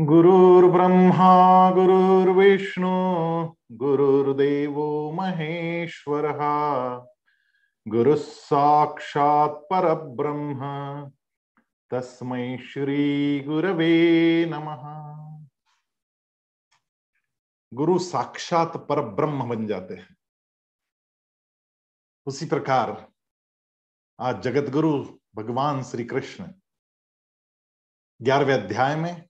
गुरुर्ब्रह्मा, गुरुर्विष्णु, गुरुर्देवो महेश्वरः गुरुः साक्षात् परब्रह्म, तस्मै श्री गुरवे नमः। गुरु साक्षात पर ब्रह्म बन जाते हैं। उसी प्रकार आज जगत गुरु भगवान श्री कृष्ण ग्यारहवें अध्याय में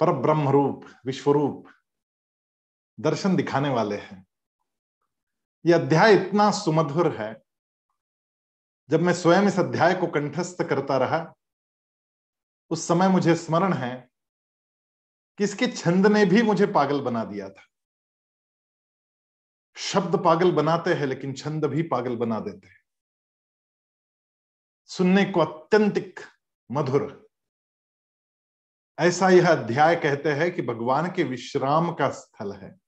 पर ब्रह्म रूप विश्वरूप दर्शन दिखाने वाले हैं। यह अध्याय इतना सुमधुर है। जब मैं स्वयं इस अध्याय को कंठस्थ करता रहा, उस समय मुझे स्मरण है कि इसके छंद ने भी मुझे पागल बना दिया था। शब्द पागल बनाते हैं, लेकिन छंद भी पागल बना देते हैं। सुनने को अत्यंतिक मधुर ऐसा यह अध्याय कहते हैं कि भगवान के विश्राम का स्थल है।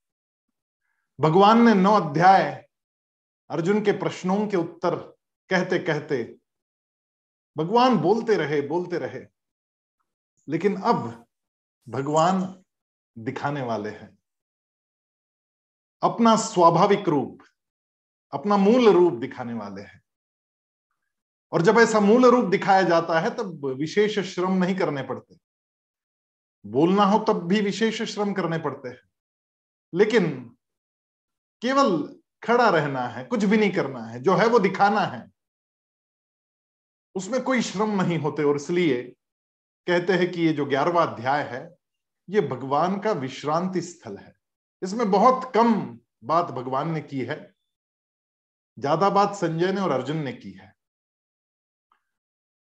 भगवान ने नौ अध्याय अर्जुन के प्रश्नों के उत्तर कहते कहते भगवान बोलते रहे बोलते रहे। लेकिन अब भगवान दिखाने वाले हैं। अपना स्वाभाविक रूप, अपना मूल रूप दिखाने वाले हैं। और जब ऐसा मूल रूप दिखाया जाता है, तब विशेष श्रम नहीं करने पड़ते। बोलना हो तब भी विशेष श्रम करने पड़ते हैं। लेकिन केवल खड़ा रहना है, कुछ भी नहीं करना है, जो है वो दिखाना है। उसमें कोई श्रम नहीं होते और इसलिए कहते हैं कि ये जो ग्यारहवा अध्याय है, ये भगवान का विश्रांति स्थल है। इसमें बहुत कम बात भगवान ने की है, ज़्यादा बात संजय ने और अर्जुन ने की है।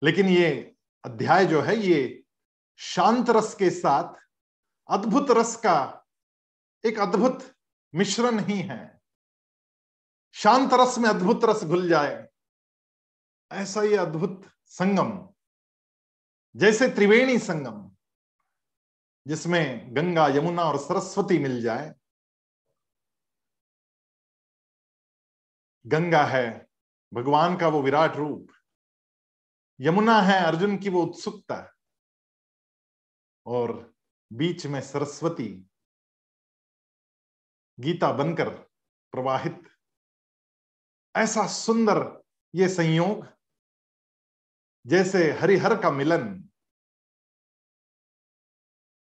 लेकिन ये अध्याय जो है, ये शांत रस के साथ अद्भुत रस का एक अद्भुत मिश्रण ही है। शांत रस में अद्भुत रस घुल जाए, ऐसा ये अद्भुत संगम, जैसे त्रिवेणी संगम, जिसमें गंगा, यमुना और सरस्वती मिल जाए। गंगा है भगवान का वो विराट रूप, यमुना है अर्जुन की वो उत्सुकता और बीच में सरस्वती, गीता बनकर प्रवाहित। ऐसा सुंदर ये संयोग, जैसे हरिहर का मिलन।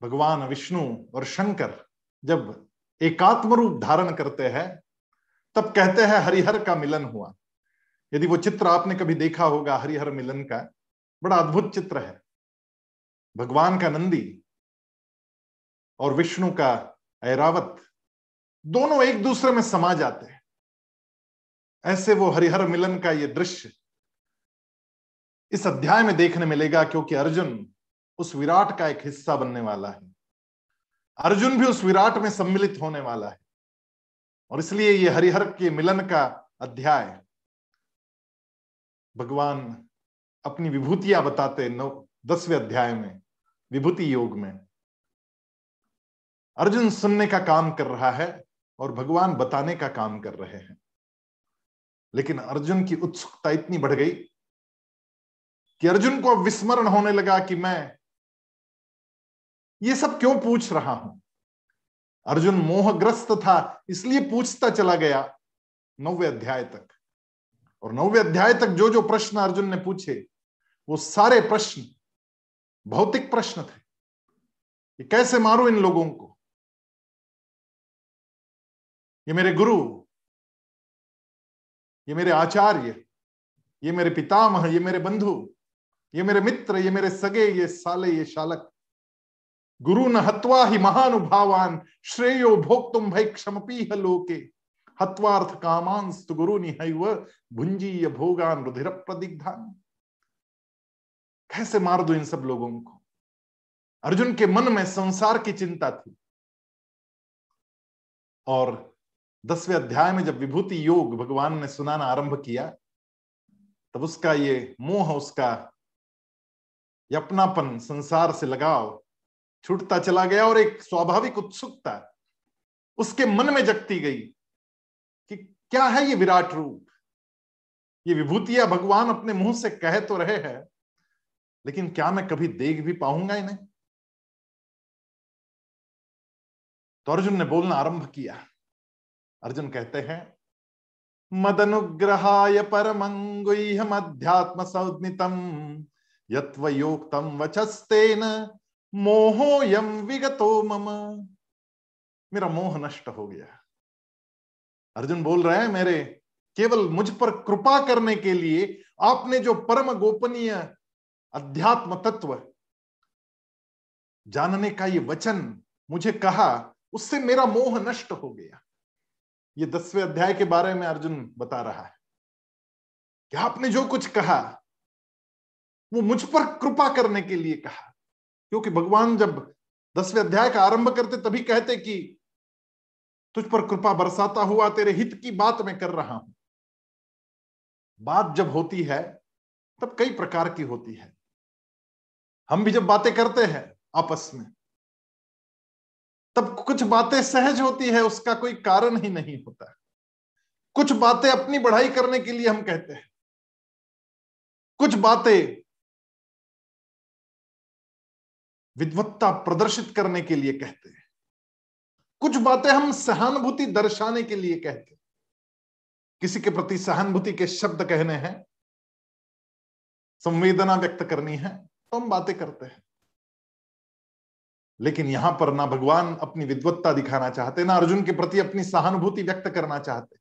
भगवान विष्णु और शंकर जब एकात्म रूप धारण करते हैं, तब कहते हैं हरिहर का मिलन हुआ। यदि वो चित्र आपने कभी देखा होगा, हरिहर मिलन का, बड़ा अद्भुत चित्र है। भगवान का नंदी और विष्णु का ऐरावत, दोनों एक दूसरे में समा जाते हैं। ऐसे वो हरिहर मिलन का ये दृश्य इस अध्याय में देखने मिलेगा, क्योंकि अर्जुन उस विराट का एक हिस्सा बनने वाला है। अर्जुन भी उस विराट में सम्मिलित होने वाला है। और इसलिए ये हरिहर के मिलन का अध्याय, भगवान अपनी विभूतियाँ बताते नौ, दसवें अध्याय में। विभूति योग में। अर्जुन सुनने का काम कर रहा है और भगवान बताने का काम कर रहे हैं। लेकिन अर्जुन की उत्सुकता इतनी बढ़ गई कि अर्जुन को विस्मरण होने लगा कि मैं ये सब क्यों पूछ रहा हूँ? अर्जुन मोहग्रस्त था, इसलिए पूछता चला गया नौवे अध्याय तक। और नौवे अध्याय तक जो जो प्रश्न अर्जुन ने पूछे, वो सारे प्रश्न भौतिक प्रश्न थे कि कैसे मारू इन लोगों को? ये मेरे गुरु, ये मेरे आचार्य, ये मेरे पितामह, ये मेरे बंधु, ये मेरे मित्र, ये मेरे सगे, ये साले, ये शालक। गुरु न हत्वा ही महानुभावान, श्रेयो भोक्तुम भय क्षमपी लोके। हत्वार्थ कामांस्तु गुरु निहैव भुंजीय भोगान रुधिर प्रदिग्धान कैसे मार दो इन सब लोगों को? अर्जुन के मन में संसार की चिंता थी। और दसवें अध्याय में जब विभूति योग भगवान ने सुनाना आरंभ किया, तब उसका ये मोह, उसका अपनापन संसार से लगाव छूटता चला गया और एक स्वाभाविक उत्सुकता उसके मन में जगती गई कि क्या है ये विराट रूप? ये विभूतियाँ भगवान अपने मुँह से कह तो रहे हैं लेकिन क्या मैं कभी देख भी पाऊँगा इन्हें? तो अर्जुन ने बोलना आरंभ किया। अर्जुन कहते हैं, मदनुग्रहाय परमंगुह्यम अध्यात्म संज्ञितम यत्वयोक्तम वचस्तेन मोहोयम विगतो मम। मेरा मोह नष्ट हो गया। अर्जुन बोल रहे हैं, मेरे केवल मुझ पर कृपा करने के लिए आपने जो परम गोपनीय अध्यात्म तत्व जानने का ये वचन मुझे कहा, उससे मेरा मोह नष्ट हो गया। ये दसवें अध्याय के बारे में अर्जुन बता रहा है। कि आपने जो कुछ कहा, वो मुझ पर कृपा करने के लिए कहा? क्योंकि भगवान जब दसवें अध्याय का आरंभ करते, तभी कहते कि, तुझ पर कृपा बरसाता हुआ तेरे हित की बात मैं कर रहा हूँ। बात जब होती है, तब कई प्रकार की होती है। हम भी जब बातें करते हैं आपस में, तब कुछ बातें सहज होती है, उसका कोई कारण ही नहीं होता। कुछ बातें अपनी बढ़ाई करने के लिए हम कहते हैं। कुछ बातें विद्वत्ता प्रदर्शित करने के लिए कहते हैं। कुछ बातें हम सहानुभूति दर्शाने के लिए कहते हैं। किसी के प्रति सहानुभूति के शब्द कहने हैं, संवेदना व्यक्त करनी है तो हम बातें करते हैं। लेकिन यहाँ पर ना भगवान अपनी विद्वत्ता दिखाना चाहते, ना अर्जुन के प्रति अपनी सहानुभूति व्यक्त करना चाहते,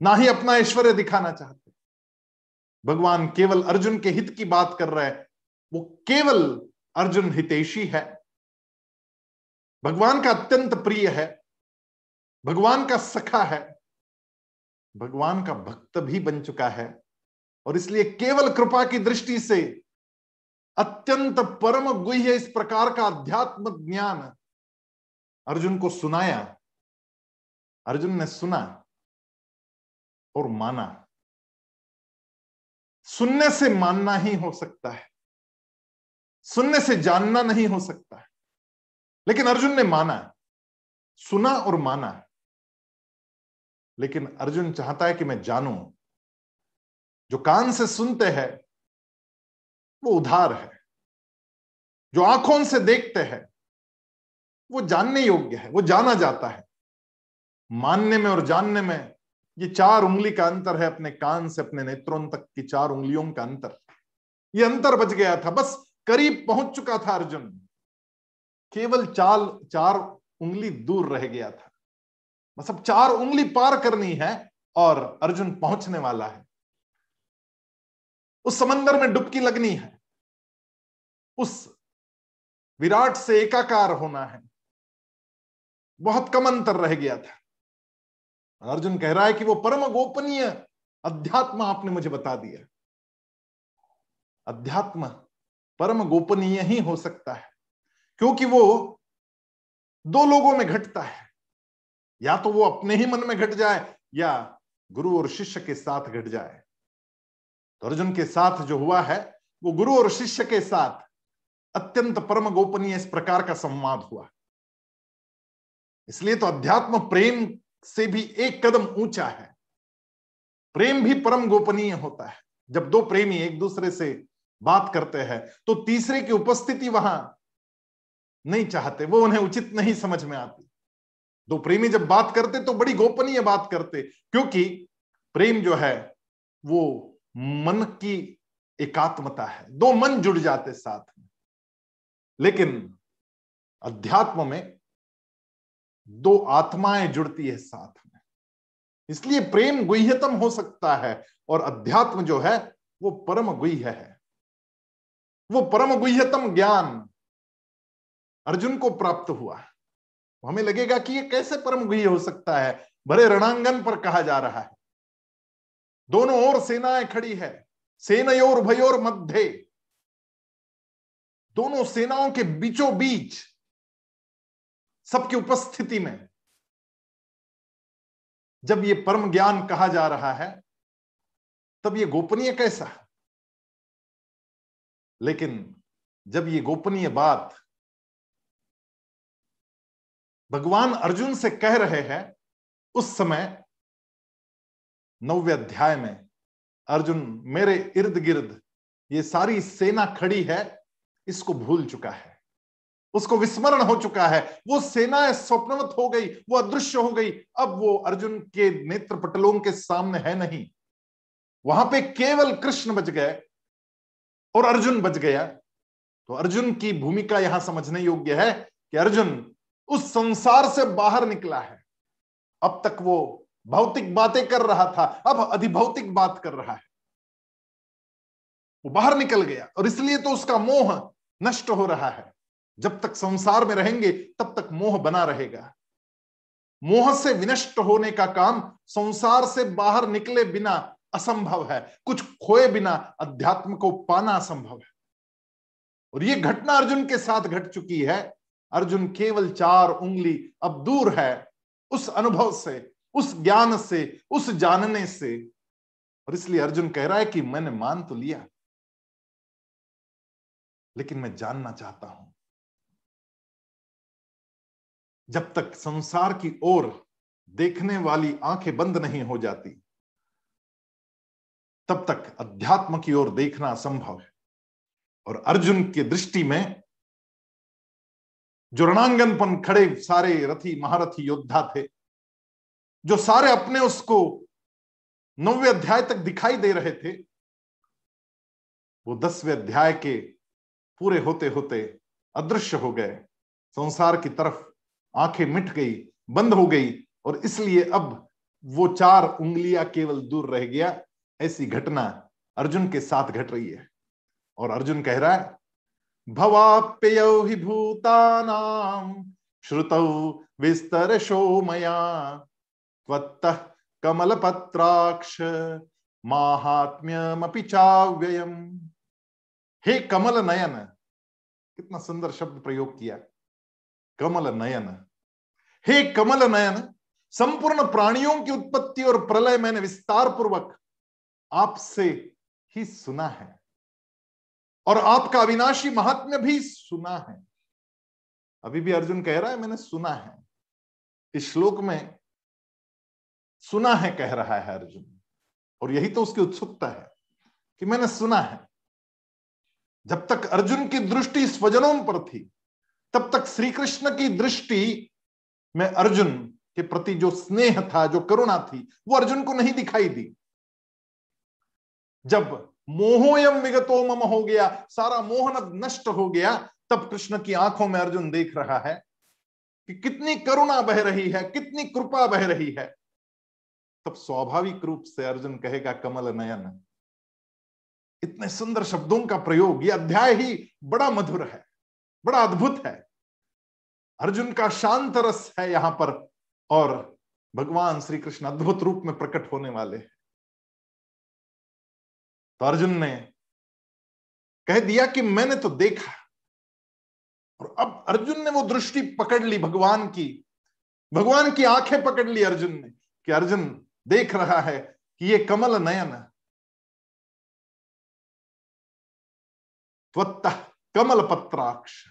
ना ही अपना ऐश्वर्य दिखाना चाहते। भगवान केवल अर्जुन के हित की बात कर रहे हैं, वो केवल अर्जुन हितेशी है। भगवान का अत्यंत प्रिय है, भगवान का सखा है, भगवान का भक्त भी बन चुका है, और इसलिए केवल कृपा की दृष्टि से अत्यंत परम गुह्य इस प्रकार का अध्यात्म ज्ञान। अर्जुन को सुनाया। अर्जुन ने सुना और माना। सुनने से मानना ही हो सकता है। सुनने से जानना नहीं हो सकता है। लेकिन अर्जुन ने माना। सुना और माना। लेकिन अर्जुन चाहता है कि मैं जानूं। जो कान से सुनते हैं वो उधार है। जो आँखों से देखते हैं, वो जानने योग्य है, वो जाना जाता है। मानने में और जानने में ये चार उंगली का अंतर है अपने कान से, अपने नेत्रों तक की चार उंगलियों का अंतर। ये अंतर बच गया था, बस करीब पहुँच चुका था अर्जुन। केवल चाल, चार उंगली दूर रह गया था। मतलब चार उंगली पार करनी है और अर्जुन पहुँचने वाला है। उस समंदर में डुबकी लगनी है। उस विराट से एकाकार होना है। बहुत कम अंतर रह गया था। अर्जुन कह रहा है कि वो परम गोपनीय अध्यात्म आपने मुझे बता दिया। अध्यात्म परम गोपनीय ही हो सकता है, क्योंकि वो दो लोगों में घटता है। या तो वो अपने ही मन में घट जाए या गुरु और शिष्य के साथ घट जाए। तो अर्जुन के साथ जो हुआ है, वो गुरु और शिष्य के साथ अत्यंत परम गोपनीय इस प्रकार का संवाद हुआ। इसलिए तो अध्यात्म प्रेम से भी एक कदम ऊँचा है। प्रेम भी परम गोपनीय होता है। जब दो प्रेमी एक दूसरे से बात करते हैं तो तीसरे की उपस्थिति वहाँ नहीं चाहते, वो उन्हें उचित नहीं समझ में आती। दो प्रेमी जब बात करते तो बड़ी गोपनीय बात करते, क्योंकि प्रेम जो है, वो मन की एकात्मता है। दो मन जुड़ जाते साथ में। लेकिन अध्यात्म में दो आत्माएँ जुड़ती है साथ में। इसलिए प्रेम गुह्यतम हो सकता है और अध्यात्म जो है, वो परम गुह्य है। वो परम गुह्यतम ज्ञान अर्जुन को प्राप्त हुआ हमें लगेगा कि ये कैसे परम गुह्य हो सकता है? भरे रणांगन पर कहा जा रहा है। दोनों ओर सेनाएँ खड़ी है। सेनयोर, भयोर मध्य। दोनों सेनाओं के बीचों बीच सबकी उपस्थिति में जब ये परम ज्ञान कहा जा रहा है, तब ये गोपनीय कैसा है? लेकिन जब ये गोपनीय बात भगवान अर्जुन से कह रहे हैं, उस समय नव्य अध्याय में, अर्जुन, मेरे इर्द गिर्द ये सारी सेना खड़ी है, इसको भूल चुका है। उसको विस्मरण हो चुका है। वो सेना स्वप्नवत हो गई, वो अदृश्य हो गई। अब वो अर्जुन के नेत्र पटलों के सामने है नहीं। वहाँ पे केवल कृष्ण बच गए और अर्जुन बच गया। तो अर्जुन की भूमिका यहाँ समझने योग्य है कि अर्जुन उस संसार से बाहर निकला है। अब तक वो भौतिक बातें कर रहा था, अब अधिभौतिक बात कर रहा है। वो बाहर निकल गया और इसलिए तो उसका मोह नष्ट हो रहा है। जब तक संसार में रहेंगे, तब तक मोह बना रहेगा। मोह से विनष्ट होने का काम संसार से बाहर निकले बिना असंभव है। कुछ खोए बिना अध्यात्म को पाना असंभव है। और ये घटना अर्जुन के साथ घट चुकी है। अर्जुन केवल चार उंगली अब दूर है। उस अनुभव से उस ज्ञान से, उस जानने से। और इसलिए अर्जुन कह रहा है कि मैंने मान तो लिया, लेकिन मैं जानना चाहता हूँ। जब तक संसार की ओर देखने वाली आँखें बंद नहीं हो जाती, तब तक अध्यात्म की ओर देखना असंभव है। और अर्जुन की दृष्टि में जो रणांगन पर खड़े सारे रथी, महारथी योद्धा थे जो सारे अपने उसको नौवे अध्याय तक दिखाई दे रहे थे, वो दसवें अध्याय के पूरे होते होते अदृश्य हो गए। संसार की तरफ़ आँखें मिट गई, बंद हो गई और इसलिए अब वो चार उंगलियाँ केवल दूर रह गया। ऐसी घटना अर्जुन के साथ घट रही है और अर्जुन कह रहा है, भवाप्य ही भूतानाम श्रुत विस्तर शोमया कमल पत्राक्ष महात्म्यमपि चाव्ययम। हे कमल नयन कितना सुंदर शब्द प्रयोग किया। कमल नयन हे कमल नयन संपूर्ण प्राणियों की उत्पत्ति और प्रलय मैंने विस्तार पूर्वक आपसे ही सुना है और आपका अविनाशी महात्म्य भी सुना है। अभी भी अर्जुन कह रहा है, मैंने सुना है। इस श्लोक में सुना है कह रहा है अर्जुन। और यही तो उसकी उत्सुकता है कि मैंने सुना है। जब तक अर्जुन की दृष्टि स्वजनों पर थी, तब तक श्री कृष्ण की दृष्टि में अर्जुन के प्रति जो स्नेह था, जो करुणा थी, वो अर्जुन को नहीं दिखाई दी। जब मोहोयम विगतो मम हो गया, सारा मोहन अब नष्ट हो गया, तब कृष्ण की आँखों में अर्जुन देख रहा है कि कितनी करुणा बह रही है, कितनी कृपा बह रही है। तब स्वाभाविक रूप से अर्जुन कहेगा, कमल नयन, इतने सुंदर शब्दों का प्रयोग, ये अध्याय ही बड़ा मधुर है, बड़ा अद्भुत है। अर्जुन का शांत रस है यहाँ पर, और भगवान श्री कृष्ण अद्भुत रूप में प्रकट होने वाले हैं। तो अर्जुन ने कह दिया कि मैंने तो देखा, और अब अर्जुन ने वो दृष्टि पकड़ ली भगवान की भगवान की आँखें पकड़ ली अर्जुन ने, कि अर्जुन देख रहा है कि ये कमल नयन कमल पत्राक्ष,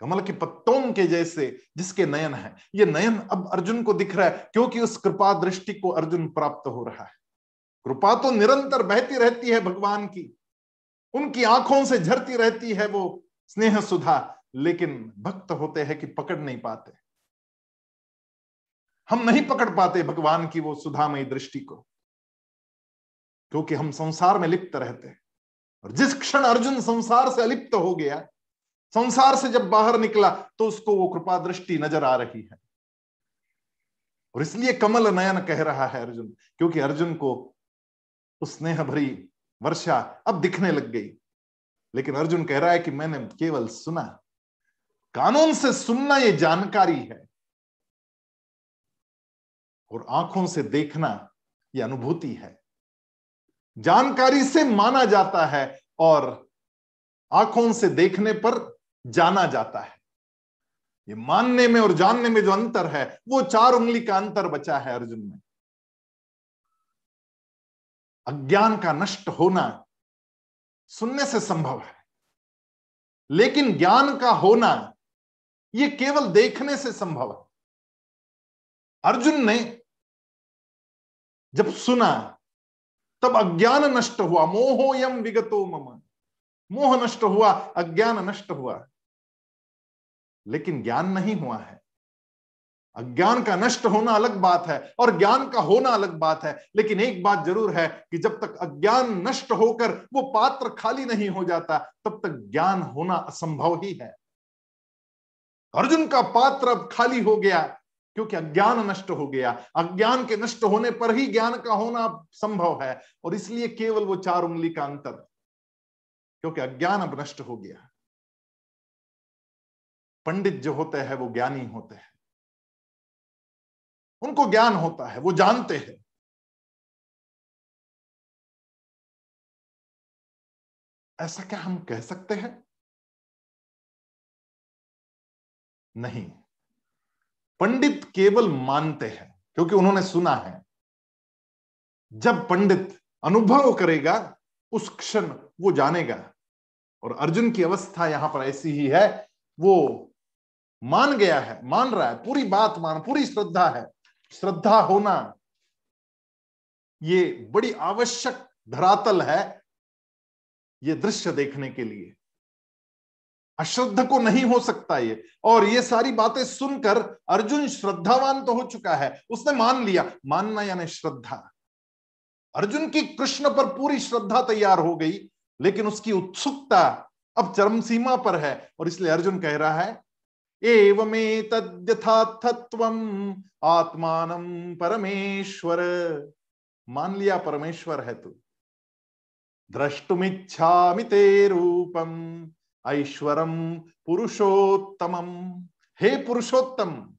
कमल के पत्तों के जैसे जिसके नयन है। ये नयन अब अर्जुन को दिख रहा है क्योंकि उस कृपा दृष्टि को अर्जुन प्राप्त हो रहा है। कृपा तो निरंतर बहती रहती है भगवान की। उनकी आँखों से झरती रहती है वो स्नेह सुधा, लेकिन भक्त होते हैं कि पकड़ नहीं पाते। हम नहीं पकड़ पाते भगवान की वो सुधामयी दृष्टि को, क्योंकि हम संसार में लिप्त रहते हैं। और जिस क्षण अर्जुन संसार से अलिप्त हो गया, संसार से जब बाहर निकला तो उसको वो कृपा दृष्टि नज़र आ रही है। और इसलिए कमल नयन कह रहा है अर्जुन, क्योंकि अर्जुन को उस स्नेह भरी वर्षा अब दिखने लग गई। लेकिन अर्जुन कह रहा है कि मैंने केवल सुना, कानून से सुनना ये जानकारी है। और आँखों से देखना ये अनुभूति है। जानकारी से माना जाता है और आँखों से देखने पर जाना जाता है। ये मानने में और जानने में जो अंतर है, वो चार उंगली का अंतर बचा है अर्जुन में। अज्ञान का नष्ट होना सुनने से संभव है, लेकिन ज्ञान का होना यह केवल देखने से संभव है। अर्जुन ने जब सुना तब अज्ञान नष्ट हुआ। मोहो यम विगतो मम। मोह नष्ट हुआ, अज्ञान नष्ट हुआ। लेकिन ज्ञान नहीं हुआ है। अज्ञान का नष्ट होना अलग बात है और ज्ञान का होना अलग बात है। लेकिन एक बात ज़रूर है कि जब तक अज्ञान नष्ट होकर वो पात्र खाली नहीं हो जाता, तब तक ज्ञान होना असंभव ही है। अर्जुन का पात्र अब खाली हो गया। क्योंकि अज्ञान नष्ट हो गया। अज्ञान के नष्ट होने पर ही ज्ञान का होना संभव है, और इसलिए केवल वो चार उंगली का अंतर। क्योंकि अज्ञान अब नष्ट हो गया पंडित जो होते हैं, वो ज्ञानी होते हैं। उनको ज्ञान होता है, वो जानते हैं। ऐसा क्या हम कह सकते हैं? नहीं। पंडित केवल मानते हैं, क्योंकि उन्होंने सुना है। जब पंडित अनुभव करेगा, उस क्षण वो जानेगा। और अर्जुन की अवस्था यहाँ पर ऐसी ही है, वो मान गया है, मान रहा है, पूरी बात मान, पूरी श्रद्धा है। श्रद्धा होना ये बड़ी आवश्यक धरातल है, ये दृश्य देखने के लिए। अश्रद्ध को नहीं हो सकता ये। और ये सारी बातें सुनकर अर्जुन श्रद्धावान तो हो चुका है। उसने मान लिया, मानना यानी श्रद्धा। अर्जुन की कृष्ण पर पूरी श्रद्धा तैयार हो गई, लेकिन उसकी उत्सुकता अब चरम सीमा पर है। और इसलिए अर्जुन कह रहा है एवमे तद्यथात्व आत्मान परमेश्वर। मान लिया, परमेश्वर है तू। द्रष्टुमिच्छा ते रूपम। ऐश्वरम पुरुषोत्तमम हे पुरुषोत्तम,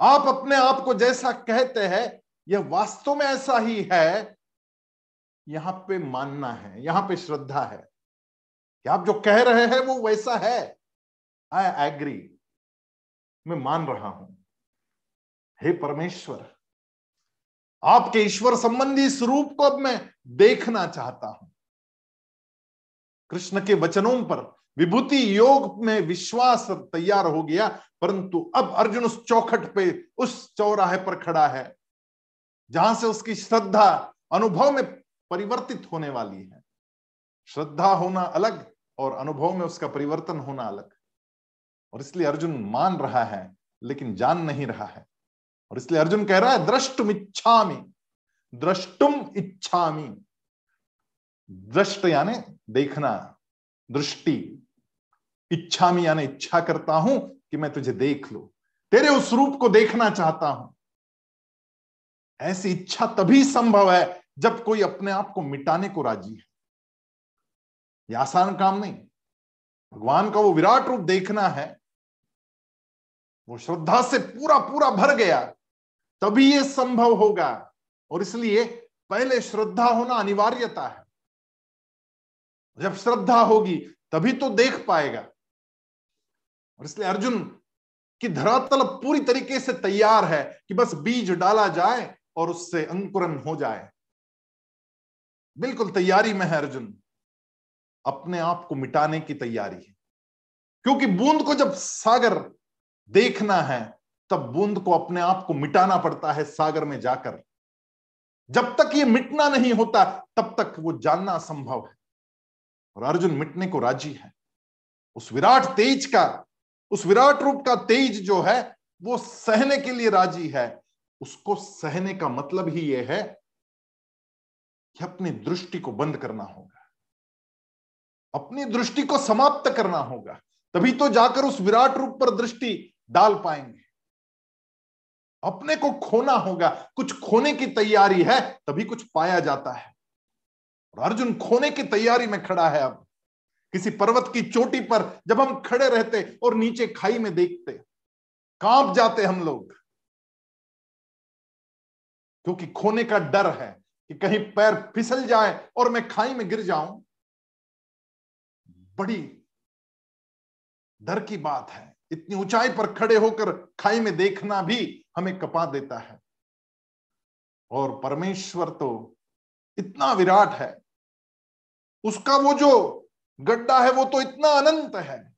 आप अपने आप को जैसा कहते हैं, यह वास्तव में ऐसा ही है, यहाँ पे मानना है, यहाँ पे श्रद्धा है। कि आप जो कह रहे हैं, वो वैसा है। आई एग्री मैं मान रहा हूँ। हे परमेश्वर, आपके ईश्वर संबंधी स्वरूप को अब मैं देखना चाहता हूँ। कृष्ण के वचनों पर विभूति योग में विश्वास तैयार हो गया, परंतु अब अर्जुन उस चौखट पे, उस चौराहे पर खड़ा है, जहाँ से उसकी श्रद्धा अनुभव में परिवर्तित होने वाली है। श्रद्धा होना अलग और अनुभव में उसका परिवर्तन होना अलग। और इसलिए अर्जुन मान रहा है, लेकिन जान नहीं रहा है। और इसलिए अर्जुन कह रहा है द्रष्टुम इच्छामी द्रष्टुम इच्छामी। दृष्ट यानी देखना, दृष्टि। इच्छा में यानी इच्छा करता हूँ कि मैं तुझे देख लू। तेरे उस रूप को देखना चाहता हूँ। ऐसी इच्छा तभी संभव है जब कोई अपने आप को मिटाने को राज़ी है। यह आसान काम नहीं। भगवान का वो विराट रूप देखना है। वो श्रद्धा से पूरा पूरा भर गया। तभी ये संभव होगा। और इसलिए पहले श्रद्धा होना अनिवार्यता है। जब श्रद्धा होगी, तभी तो देख पाएगा। और इसलिए अर्जुन की धरातल पूरी तरीके से तैयार है कि बस बीज डाला जाए और उससे अंकुरन हो जाए। बिल्कुल तैयारी में है अर्जुन। अपने आप को मिटाने की तैयारी है। क्योंकि बूंद को जब सागर देखना है, तब बूंद को अपने आप को मिटाना पड़ता है सागर में जाकर। जब तक ये मिटना नहीं होता, तब तक वो जानना संभव है। और अर्जुन मिटने को राज़ी है। उस विराट तेज का, उस विराट रूप का तेज जो है, वो सहने के लिए राज़ी है। उसको सहने का मतलब ही यह है कि अपनी दृष्टि को बंद करना होगा। अपनी दृष्टि को समाप्त करना होगा। तभी तो जाकर उस विराट रूप पर दृष्टि डाल पाएँगे। अपने को खोना होगा। कुछ खोने की तैयारी है, तभी कुछ पाया जाता है। और अर्जुन खोने की तैयारी में खड़ा है अब। किसी पर्वत की चोटी पर जब हम खड़े रहते और नीचे खाई में देखते, काँप जाते हम लोग। क्योंकि खोने का डर है कि कहीं पैर फिसल जाए और मैं खाई में गिर जाऊँ। बड़ी डर की बात है। इतनी ऊंचाई पर खड़े होकर खाई में देखना भी हमें कपा देता है। और परमेश्वर तो इतना विराट है उसका वो जो गड्ढा है वो तो इतना अनंत है।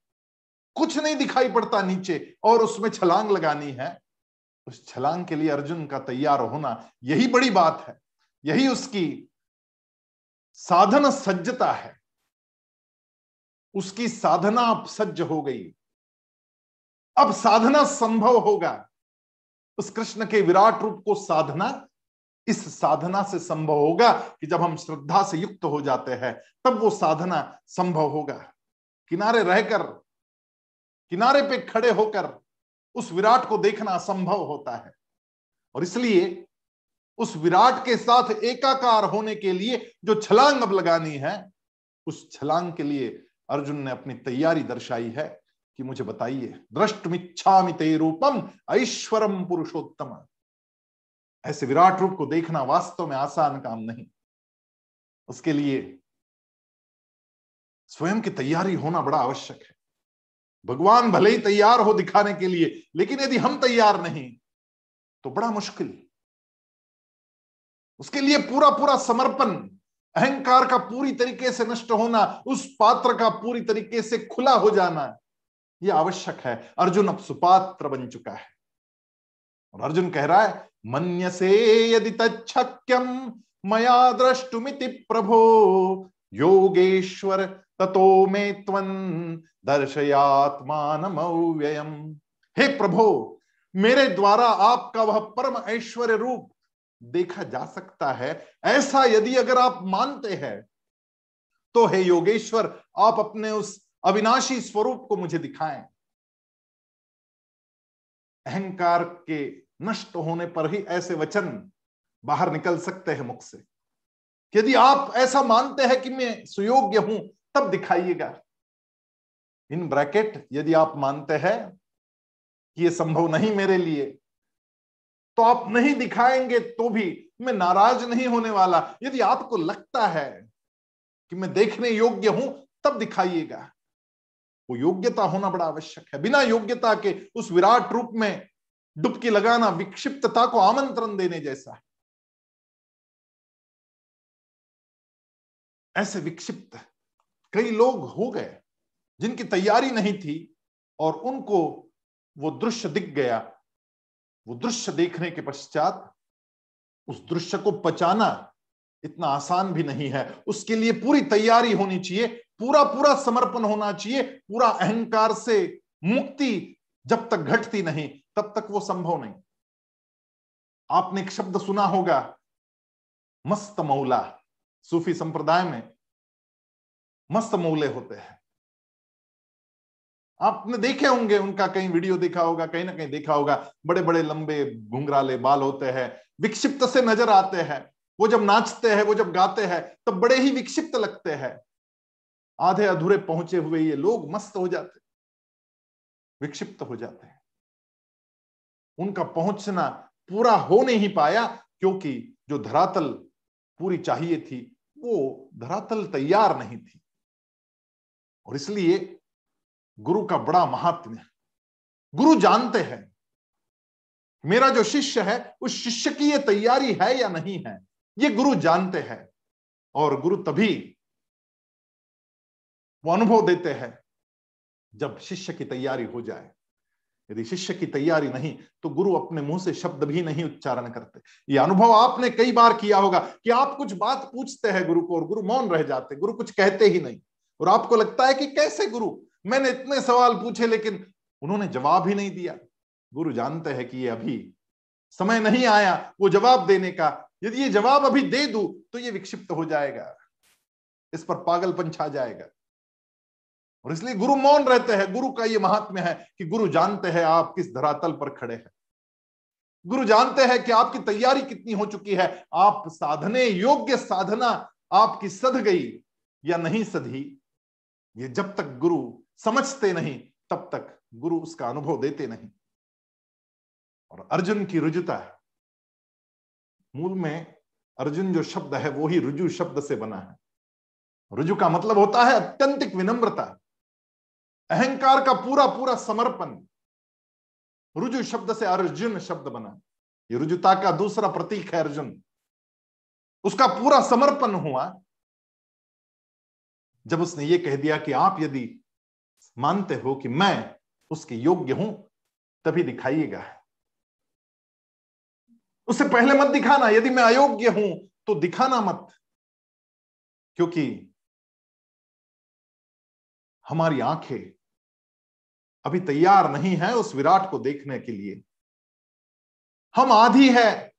कुछ नहीं दिखाई पड़ता नीचे और उसमें छलांग लगानी है। उस छलांग के लिए अर्जुन का तैयार होना यही बड़ी बात है। यही उसकी साधन सज्जता है। उसकी साधना अब सज्ज हो गई। अब साधना संभव होगा। उस कृष्ण के विराट रूप को साधना इस साधना से संभव होगा कि जब हम श्रद्धा से युक्त हो जाते हैं, तब वो साधना संभव होगा। किनारे रहकर, किनारे पे खड़े होकर उस विराट को देखना असंभव होता है। और इसलिए उस विराट के साथ एकाकार होने के लिए जो छलांग अब लगानी है, उस छलांग के लिए अर्जुन ने अपनी तैयारी दर्शाई है कि मुझे बताइए दृष्टमिच्छा ते रूपम ऐश्वरम पुरुषोत्तम ऐसे विराट रूप को देखना वास्तव में आसान काम नहीं। उसके लिए स्वयं की तैयारी होना बड़ा आवश्यक है। भगवान भले ही तैयार हो दिखाने के लिए, लेकिन यदि हम तैयार नहीं तो बड़ा मुश्किल। उसके लिए पूरा पूरा समर्पण, अहंकार का पूरी तरीके से नष्ट होना, उस पात्र का पूरी तरीके से खुला हो जाना यह आवश्यक है। अर्जुन अब सुपात्र बन चुका है। और अर्जुन कह रहा है मन से यदि तक्यम मया दृष्टुमिति प्रभो। योगेश्वर, ततो में त्वन दर्शयात्मान व्ययम हे प्रभो, मेरे द्वारा आपका वह परम ऐश्वर्य रूप देखा जा सकता है। ऐसा यदि अगर आप मानते हैं तो हे योगेश्वर, आप अपने उस अविनाशी स्वरूप को मुझे दिखाएँ। अहंकार के नष्ट होने पर ही ऐसे वचन बाहर निकल सकते हैं मुख से। यदि आप ऐसा मानते हैं कि मैं सुयोग्य हूँ, तब दिखाइएगा। इन ब्रैकेट, यदि आप मानते हैं कि यह संभव नहीं मेरे लिए तो आप नहीं दिखाएँगे तो भी मैं नाराज़ नहीं होने वाला। यदि आपको लगता है कि मैं देखने योग्य हूँ, तब दिखाइएगा। वो योग्यता होना बड़ा आवश्यक है। बिना योग्यता के उस विराट रूप में डुबकी लगाना, विक्षिप्तता को आमंत्रण देने जैसा है। ऐसे विक्षिप्त कई लोग हो गए जिनकी तैयारी नहीं थी और उनको वो दृश्य दिख गया। वो दृश्य देखने के पश्चात उस दृश्य को पचाना इतना आसान भी नहीं है। उसके लिए पूरी तैयारी होनी चाहिए पूरा पूरा समर्पण होना चाहिए, पूरा अहंकार से मुक्ति जब तक घटती नहीं। तब तक वो संभव नहीं। आपने एक शब्द सुना होगा, मस्त मौला, सूफी संप्रदाय में मस्त मौले होते हैं। आपने देखे होंगे, उनका कहीं वीडियो देखा होगा, कहीं ना कहीं देखा होगा बड़े बड़े लंबे, घुंघराले बाल होते हैं, विक्षिप्त से नज़र आते हैं। वो जब नाचते हैं, वो जब गाते हैं, तब बड़े ही विक्षिप्त लगते हैं। आधे अधूरे पहुँचे हुए ये लोग मस्त हो जाते विक्षिप्त हो जाते हैं। उनका पहुँचना पूरा हो नहीं पाया, क्योंकि जो धरातल पूरी चाहिए थी, वो धरातल तैयार नहीं थी। और इसलिए गुरु का बड़ा महात्म्य गुरु जानते हैं, मेरा जो शिष्य है, उस शिष्य की ये तैयारी है या नहीं है, ये गुरु जानते हैं। और गुरु तभी वो अनुभव देते हैं जब शिष्य की तैयारी हो जाए। यदि शिष्य की तैयारी नहीं तो गुरु अपने मुँह से शब्द भी नहीं उच्चारण करते। ये अनुभव आपने कई बार किया होगा कि आप कुछ बात पूछते हैं गुरु को और गुरु मौन रह जाते गुरु कुछ कहते ही नहीं। और आपको लगता है कि कैसे गुरु? मैंने इतने सवाल पूछे, लेकिन उन्होंने जवाब ही नहीं दिया। गुरु जानते हैं कि ये अभी समय नहीं आया वो जवाब देने का। यदि ये जवाब अभी दे दू तो ये विक्षिप्त हो जाएगा। इस पर पागलपन छा जाएगा। और इसलिए गुरु मौन रहते हैं। गुरु का ये महात्म्य है कि गुरु जानते हैं आप किस धरातल पर खड़े हैं। गुरु जानते हैं कि आपकी तैयारी कितनी हो चुकी है। आप साधने, योग्य साधना आपकी सध गई या नहीं सधी, ये जब तक गुरु समझते नहीं, तब तक गुरु उसका अनुभव देते नहीं। और अर्जुन की रुजुता है। मूल में अर्जुन जो शब्द है, वो ही रुजु शब्द से बना है। रुजु का मतलब होता है अत्यंतिक विनम्रता। अहंकार का पूरा पूरा समर्पण। रुजु शब्द से अर्जुन शब्द बना। ये रुजुता का दूसरा प्रतीक है अर्जुन। उसका पूरा समर्पण हुआ। जब उसने ये कह दिया कि आप यदि मानते हो कि मैं उसके योग्य हूँ, तभी दिखाइएगा। उससे पहले मत दिखाना, यदि मैं अयोग्य हूँ तो दिखाना मत। क्योंकि हमारी आँखें अभी तैयार नहीं है उस विराट को देखने के लिए। हम आधी है,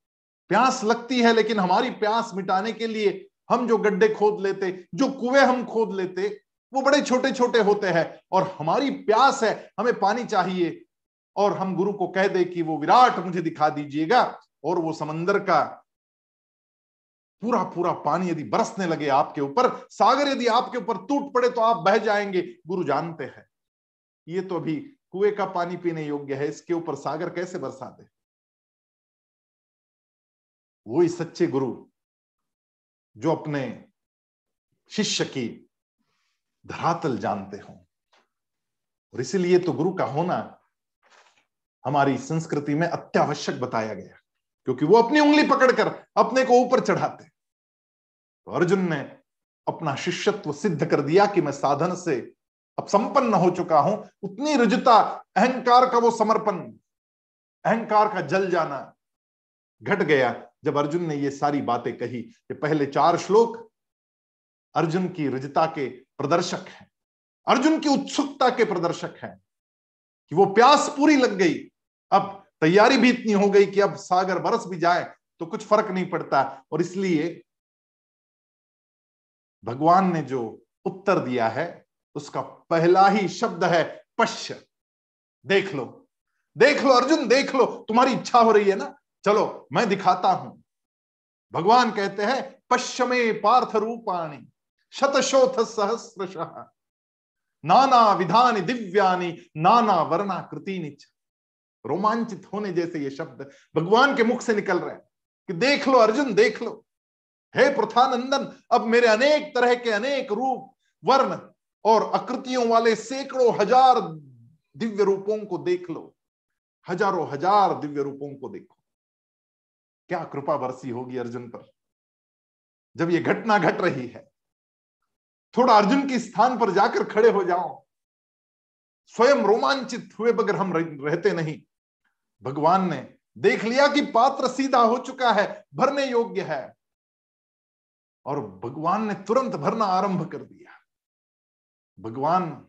प्यास लगती है, लेकिन हमारी प्यास मिटाने के लिए हम जो गड्ढे खोद लेते, जो कुएँ हम खोद लेते, वो बड़े छोटे छोटे होते हैं। और हमारी प्यास है, हमें पानी चाहिए। और हम गुरु को कह दे कि वो विराट मुझे दिखा दीजिएगा। और वो समंदर का पूरा पूरा पानी यदि बरसने लगे आपके ऊपर, सागर यदि आपके ऊपर टूट पड़े तो आप बह जाएँगे। गुरु जानते हैं। ये तो अभी कुएँ का पानी पीने योग्य है, इसके ऊपर सागर कैसे बरसा दे? वो ही सच्चे गुरु जो अपने शिष्य की धरातल जानते हो। और इसीलिए तो गुरु का होना हमारी संस्कृति में अत्यावश्यक बताया गया, क्योंकि वो अपनी उंगली पकड़कर अपने को ऊपर चढ़ाते। तो अर्जुन ने अपना शिष्यत्व सिद्ध कर दिया कि मैं साधन से अब संपन्न हो चुका हूँ, उतनी रुजता, अहंकार का वो समर्पण, अहंकार का जल जाना घट गया। जब अर्जुन ने ये सारी बातें कही, ये पहले चार श्लोक अर्जुन की रुजता के प्रदर्शक हैं। अर्जुन की उत्सुकता के प्रदर्शक हैं कि वो प्यास पूरी लग गई। अब तैयारी भी इतनी हो गई कि अब सागर बरस भी जाए तो कुछ फ़र्क नहीं पड़ता। और इसलिए भगवान ने जो उत्तर दिया है उसका पहला ही शब्द है पश्य। देख लो। देख लो, अर्जुन, देख लो। तुम्हारी इच्छा हो रही है ना? चलो, मैं दिखाता हूँ। भगवान कहते हैं पश्चिमे पार्थ रूपाणी, शतशोथ सहस्रश। नाना विधानी दिव्यानी, नाना वर्णा कृति रोमांचित होने जैसे ये शब्द भगवान के मुख से निकल रहे हैं कि देख लो, अर्जुन, देख लो। हे प्रथानंदन, अब मेरे अनेक तरह के अनेक रूप, वर्ण और आकृतियों वाले सैकड़ों हज़ार दिव्य रूपों को देख लो। हज़ारों हज़ार दिव्य रूपों को देखो। क्या कृपा बरसी होगी अर्जुन पर? जब ये घटना घट रही है, थोड़ा अर्जुन के स्थान पर जाकर खड़े हो जाओ। स्वयं रोमांचित हुए बगैर हम रहते नहीं। भगवान ने देख लिया कि पात्र सीधा हो चुका है, भरने योग्य है। और भगवान ने तुरंत भरना आरंभ कर दिया। भगवान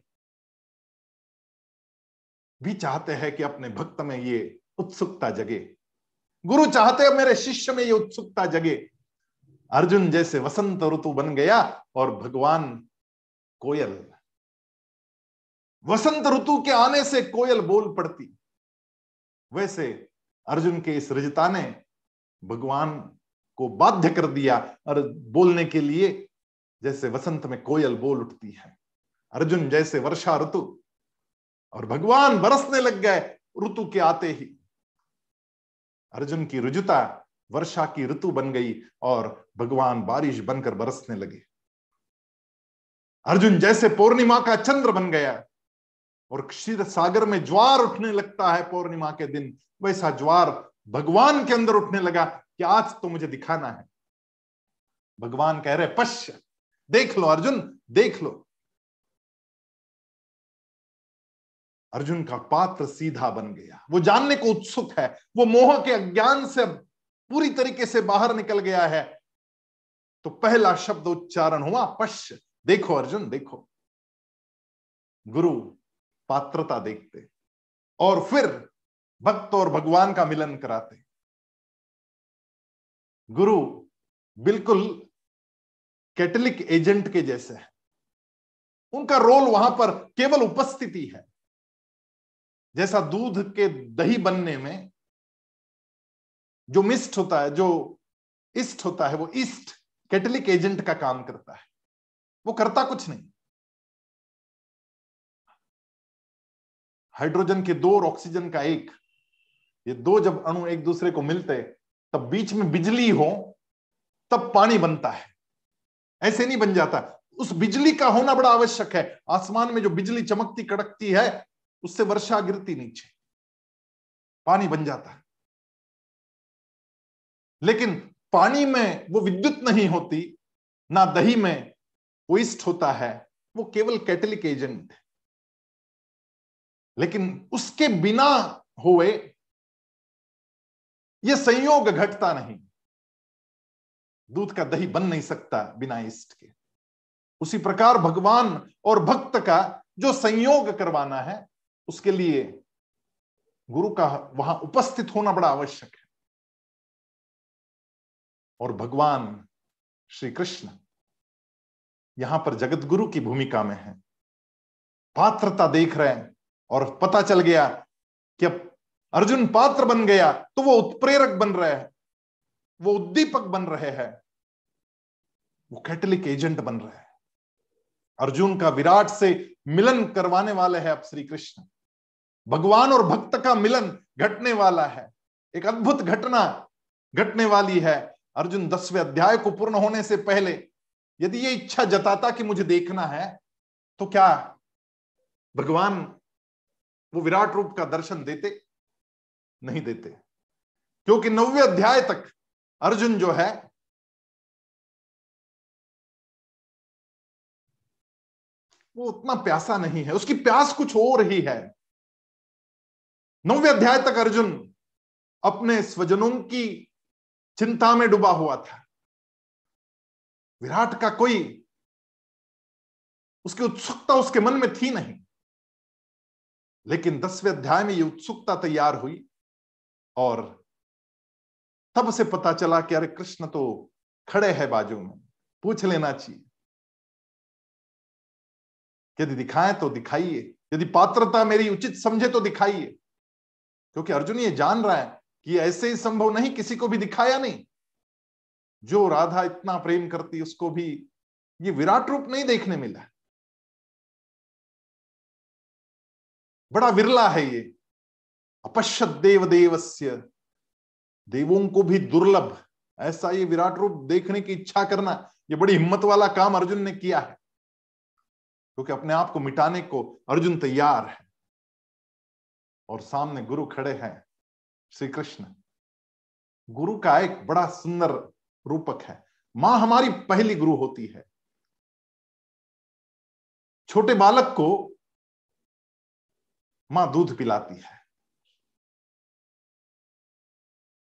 भी चाहते हैं कि अपने भक्त में ये उत्सुकता जगे। गुरु चाहते हैं मेरे शिष्य में ये उत्सुकता जगे। अर्जुन जैसे वसंत ऋतु बन गया और भगवान कोयल। वसंत ऋतु के आने से कोयल बोल पड़ती। वैसे अर्जुन के इस रजता ने भगवान को बाध्य कर दिया और बोलने के लिए जैसे वसंत में कोयल बोल उठती है। अर्जुन जैसे वर्षा ऋतु। और भगवान बरसने लग गए ऋतु के आते ही। अर्जुन की रुजुता वर्षा की ऋतु बन गई और भगवान बारिश बनकर बरसने लगे। अर्जुन जैसे पूर्णिमा का चंद्र बन गया और क्षीर सागर में ज्वार उठने लगता है पूर्णिमा के दिन। वैसा ज्वार भगवान के अंदर उठने लगा कि आज तो मुझे दिखाना है। भगवान कह रहे, पश्य, देख लो अर्जुन, देख लो। अर्जुन का पात्र सीधा बन गया। वो जानने को उत्सुक है। वो मोह के अज्ञान से पूरी तरीके से बाहर निकल गया है। तो पहला शब्द उच्चारण हुआ पश्य। देखो अर्जुन, देखो। गुरु पात्रता देखते और फिर भक्त और भगवान का मिलन कराते। गुरु बिल्कुल कैटलिक एजेंट के जैसे है। उनका रोल वहाँ पर केवल उपस्थिति है। जैसा दूध के दही बनने में जो मिस्ट होता है, जो इस्ट होता है, वो ईस्ट कैटलिक एजेंट का काम करता है। वो करता कुछ नहीं। हाइड्रोजन के दो और ऑक्सीजन का एक, ये दो जब अणु एक दूसरे को मिलते, तब बीच में बिजली हो, तब पानी बनता है। ऐसे नहीं बन जाता। उस बिजली का होना बड़ा आवश्यक है। आसमान में जो बिजली चमकती, कड़कती है उससे वर्षा गिरती नीचे पानी बन जाता है। लेकिन पानी में वो विद्युत नहीं होती, ना दही में वेस्ट होता है, वो केवल कैटलिक एजेंट है। लेकिन उसके बिना हुए यह संयोग घटता नहीं। दूध का दही बन नहीं सकता बिना इष्ट के। उसी प्रकार भगवान और भक्त का जो संयोग करवाना है उसके लिए गुरु का वहाँ उपस्थित होना बड़ा आवश्यक है। और भगवान श्री कृष्ण यहाँ पर जगत गुरु की भूमिका में है। पात्रता देख रहे हैं और पता चल गया कि अब अर्जुन पात्र बन गया तो वो उत्प्रेरक बन रहे हैं, वो उद्दीपक बन रहे हैं, वो कैटलिक एजेंट बन रहे हैं। अर्जुन का विराट से मिलन करवाने वाले हैं अब श्री कृष्ण भगवान और भक्त का मिलन घटने वाला है। एक अद्भुत घटना घटने वाली है। अर्जुन दसवें अध्याय को पूर्ण होने से पहले यदि ये इच्छा जताता कि मुझे देखना है तो क्या भगवान वो विराट रूप का दर्शन देते? नहीं देते। क्योंकि नौवे अध्याय तक अर्जुन जो है, वो उतना प्यासा नहीं है। उसकी प्यास कुछ ही है। नौवे अध्याय तक अर्जुन अपने स्वजनों की चिंता में डूबा हुआ था। विराट का कोई उसकी उत्सुकता उसके मन में थी नहीं। लेकिन दसवें अध्याय में ये उत्सुकता तैयार हुई और तब से पता चला कि अरे कृष्ण तो खड़े हैं बाजू में, पूछ लेना चाहिए। यदि दिखाएँ तो दिखाइए, यदि पात्रता मेरी उचित समझे तो दिखाइए। क्योंकि अर्जुन ये जान रहा है कि ऐसे ही संभव नहीं, किसी को भी दिखाया नहीं। जो राधा इतना प्रेम करती, उसको भी ये विराट रूप नहीं देखने मिला। बड़ा विरला है ये। अपश्यत देव देवस्य देवों को भी दुर्लभ। ऐसा ये विराट रूप देखने की इच्छा करना, ये बड़ी हिम्मत वाला काम अर्जुन ने किया है। क्योंकि अपने आप को मिटाने को अर्जुन तैयार है। और सामने गुरु खड़े हैं श्री कृष्ण। गुरु का एक बड़ा सुंदर रूपक है। माँ हमारी पहली गुरु होती है। छोटे बालक को माँ दूध पिलाती है।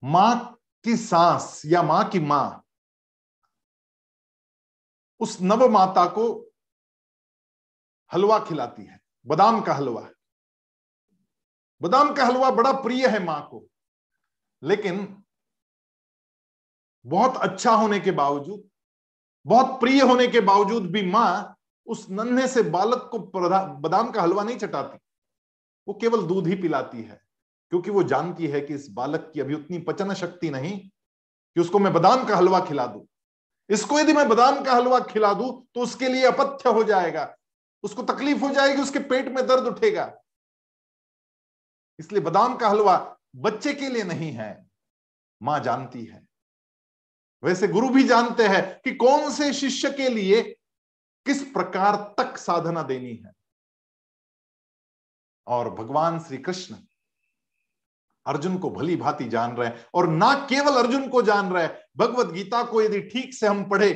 माँ की सांस या माँ की माँ उस नव माता को हलवा खिलाती है, बादाम का हलवा। बादाम का हलवा बड़ा प्रिय है माँ को, लेकिन बहुत अच्छा होने के बावजूद, बहुत प्रिय होने के बावजूद भी माँ उस नन्हे से बालक को बादाम का हलवा नहीं चटाती। वो केवल दूध ही पिलाती है, क्योंकि वो जानती है कि इस बालक की अभी उतनी पचन शक्ति नहीं कि उसको मैं बादाम का हलवा खिला दूँ। इसको यदि मैं बादाम का हलवा खिला दूँ तो उसके लिए अपथ्य हो जाएगा, उसको तकलीफ़ हो जाएगी, उसके पेट में दर्द उठेगा। इसलिए बादाम का हलवा बच्चे के लिए नहीं है, माँ जानती है। वैसे गुरु भी जानते हैं कि कौन से शिष्य के लिए किस प्रकार तक साधना देनी है। और भगवान श्री कृष्ण अर्जुन को भली भांति जान रहे हैं और ना केवल अर्जुन को जान रहे हैं, भगवत गीता को यदि ठीक से हम पढ़े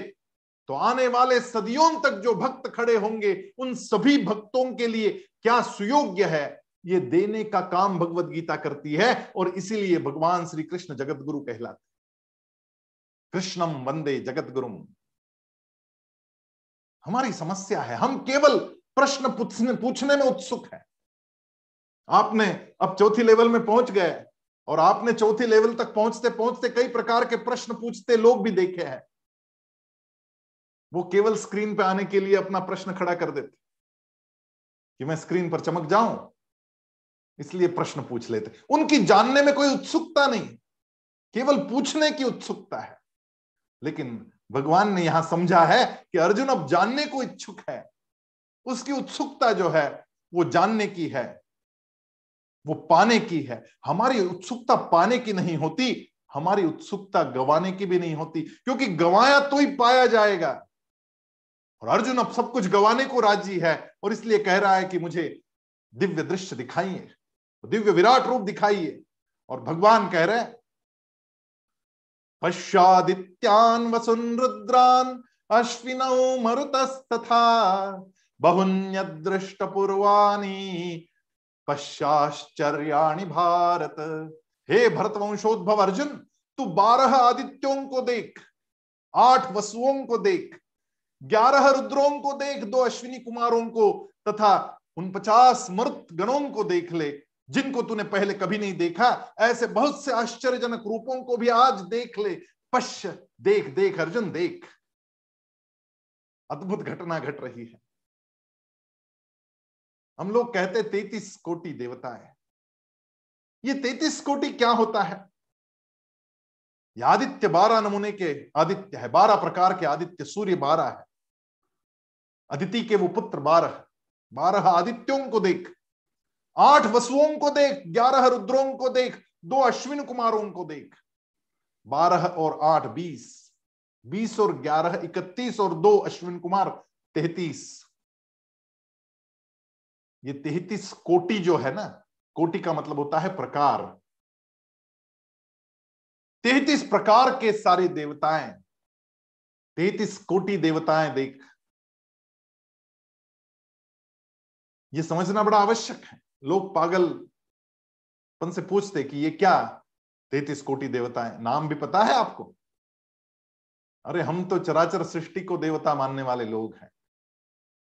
तो आने वाले सदियों तक जो भक्त खड़े होंगे, उन सभी भक्तों के लिए क्या सुयोग्य है ये देने का काम भगवत गीता करती है और इसीलिए भगवान श्री कृष्ण जगत गुरु कहलाते कृष्णम वंदे जगत गुरु हमारी समस्या है, हम केवल प्रश्न पूछने पूछने में उत्सुक है। आपने अब चौथी लेवल में पहुँच गए और आपने चौथी लेवल तक पहुँचते पहुँचते कई प्रकार के प्रश्न पूछते लोग भी देखे हैं। वो केवल स्क्रीन पे आने के लिए अपना प्रश्न खड़ा कर देते कि मैं स्क्रीन पर चमक जाऊँ? इसलिए प्रश्न पूछ लेते। उनकी जानने में कोई उत्सुकता नहीं, केवल पूछने की उत्सुकता है। लेकिन भगवान ने यहाँ समझा है कि अर्जुन अब जानने को इच्छुक है। उसकी उत्सुकता जो है, वो जानने की है, वो पाने की है। हमारी उत्सुकता पाने की नहीं होती, हमारी उत्सुकता गवाने की भी नहीं होती, क्योंकि गवाया तो ही पाया जाएगा। और अर्जुन अब सब कुछ गवाने को राज़ी है, और इसलिए कह रहा है कि मुझे दिव्य दृश्य दिखाइए। दिव्य विराट रूप दिखाइए और भगवान कह रहे पश्चादित्यान वसुन रुद्रान अश्विनौ मरुतस्तथा बहुन्य दृष्ट पूर्वाणी पश्चाश्चर्याणि भारत। हे भरत वंशोद्भव अर्जुन, तू बारह आदित्यों को देख, आठ वसुओं को देख, ग्यारह रुद्रों को देख, दो अश्विनी कुमारों को, तथा उन पचास मृत गणों को देख ले। जिनको तूने पहले कभी नहीं देखा, ऐसे बहुत से आश्चर्यजनक रूपों को भी आज देख ले। पश्य, देख देख, अर्जुन, देख। अद्भुत घटना घट रही है। हम लोग कहते तैतीस कोटि देवता है ये तैतीस कोटि क्या होता है? ये आदित्य बारह नमूने के आदित्य है, बारह प्रकार के आदित्य, सूर्य बारह है। अदिति के वो पुत्र बारह। बारह आदित्यों को देख। आठ वसुओं को देख, ग्यारह रुद्रों को देख, दो अश्विन कुमारों को देख। बारह और आठ, बीस। बीस और ग्यारह, इकतीस और दो अश्विन कुमार, तैतीस। ये तैतीस कोटि जो है ना, कोटि का मतलब होता है प्रकार। तैतीस प्रकार के सारे देवताएँ, तैतीस कोटि देवताएँ देख। ये समझना बड़ा आवश्यक है। लोग पागलपन से पूछते कि ये क्या तैतीस कोटि देवताएँ? नाम भी पता है आपको? अरे, हम तो चराचर सृष्टि को देवता मानने वाले लोग हैं।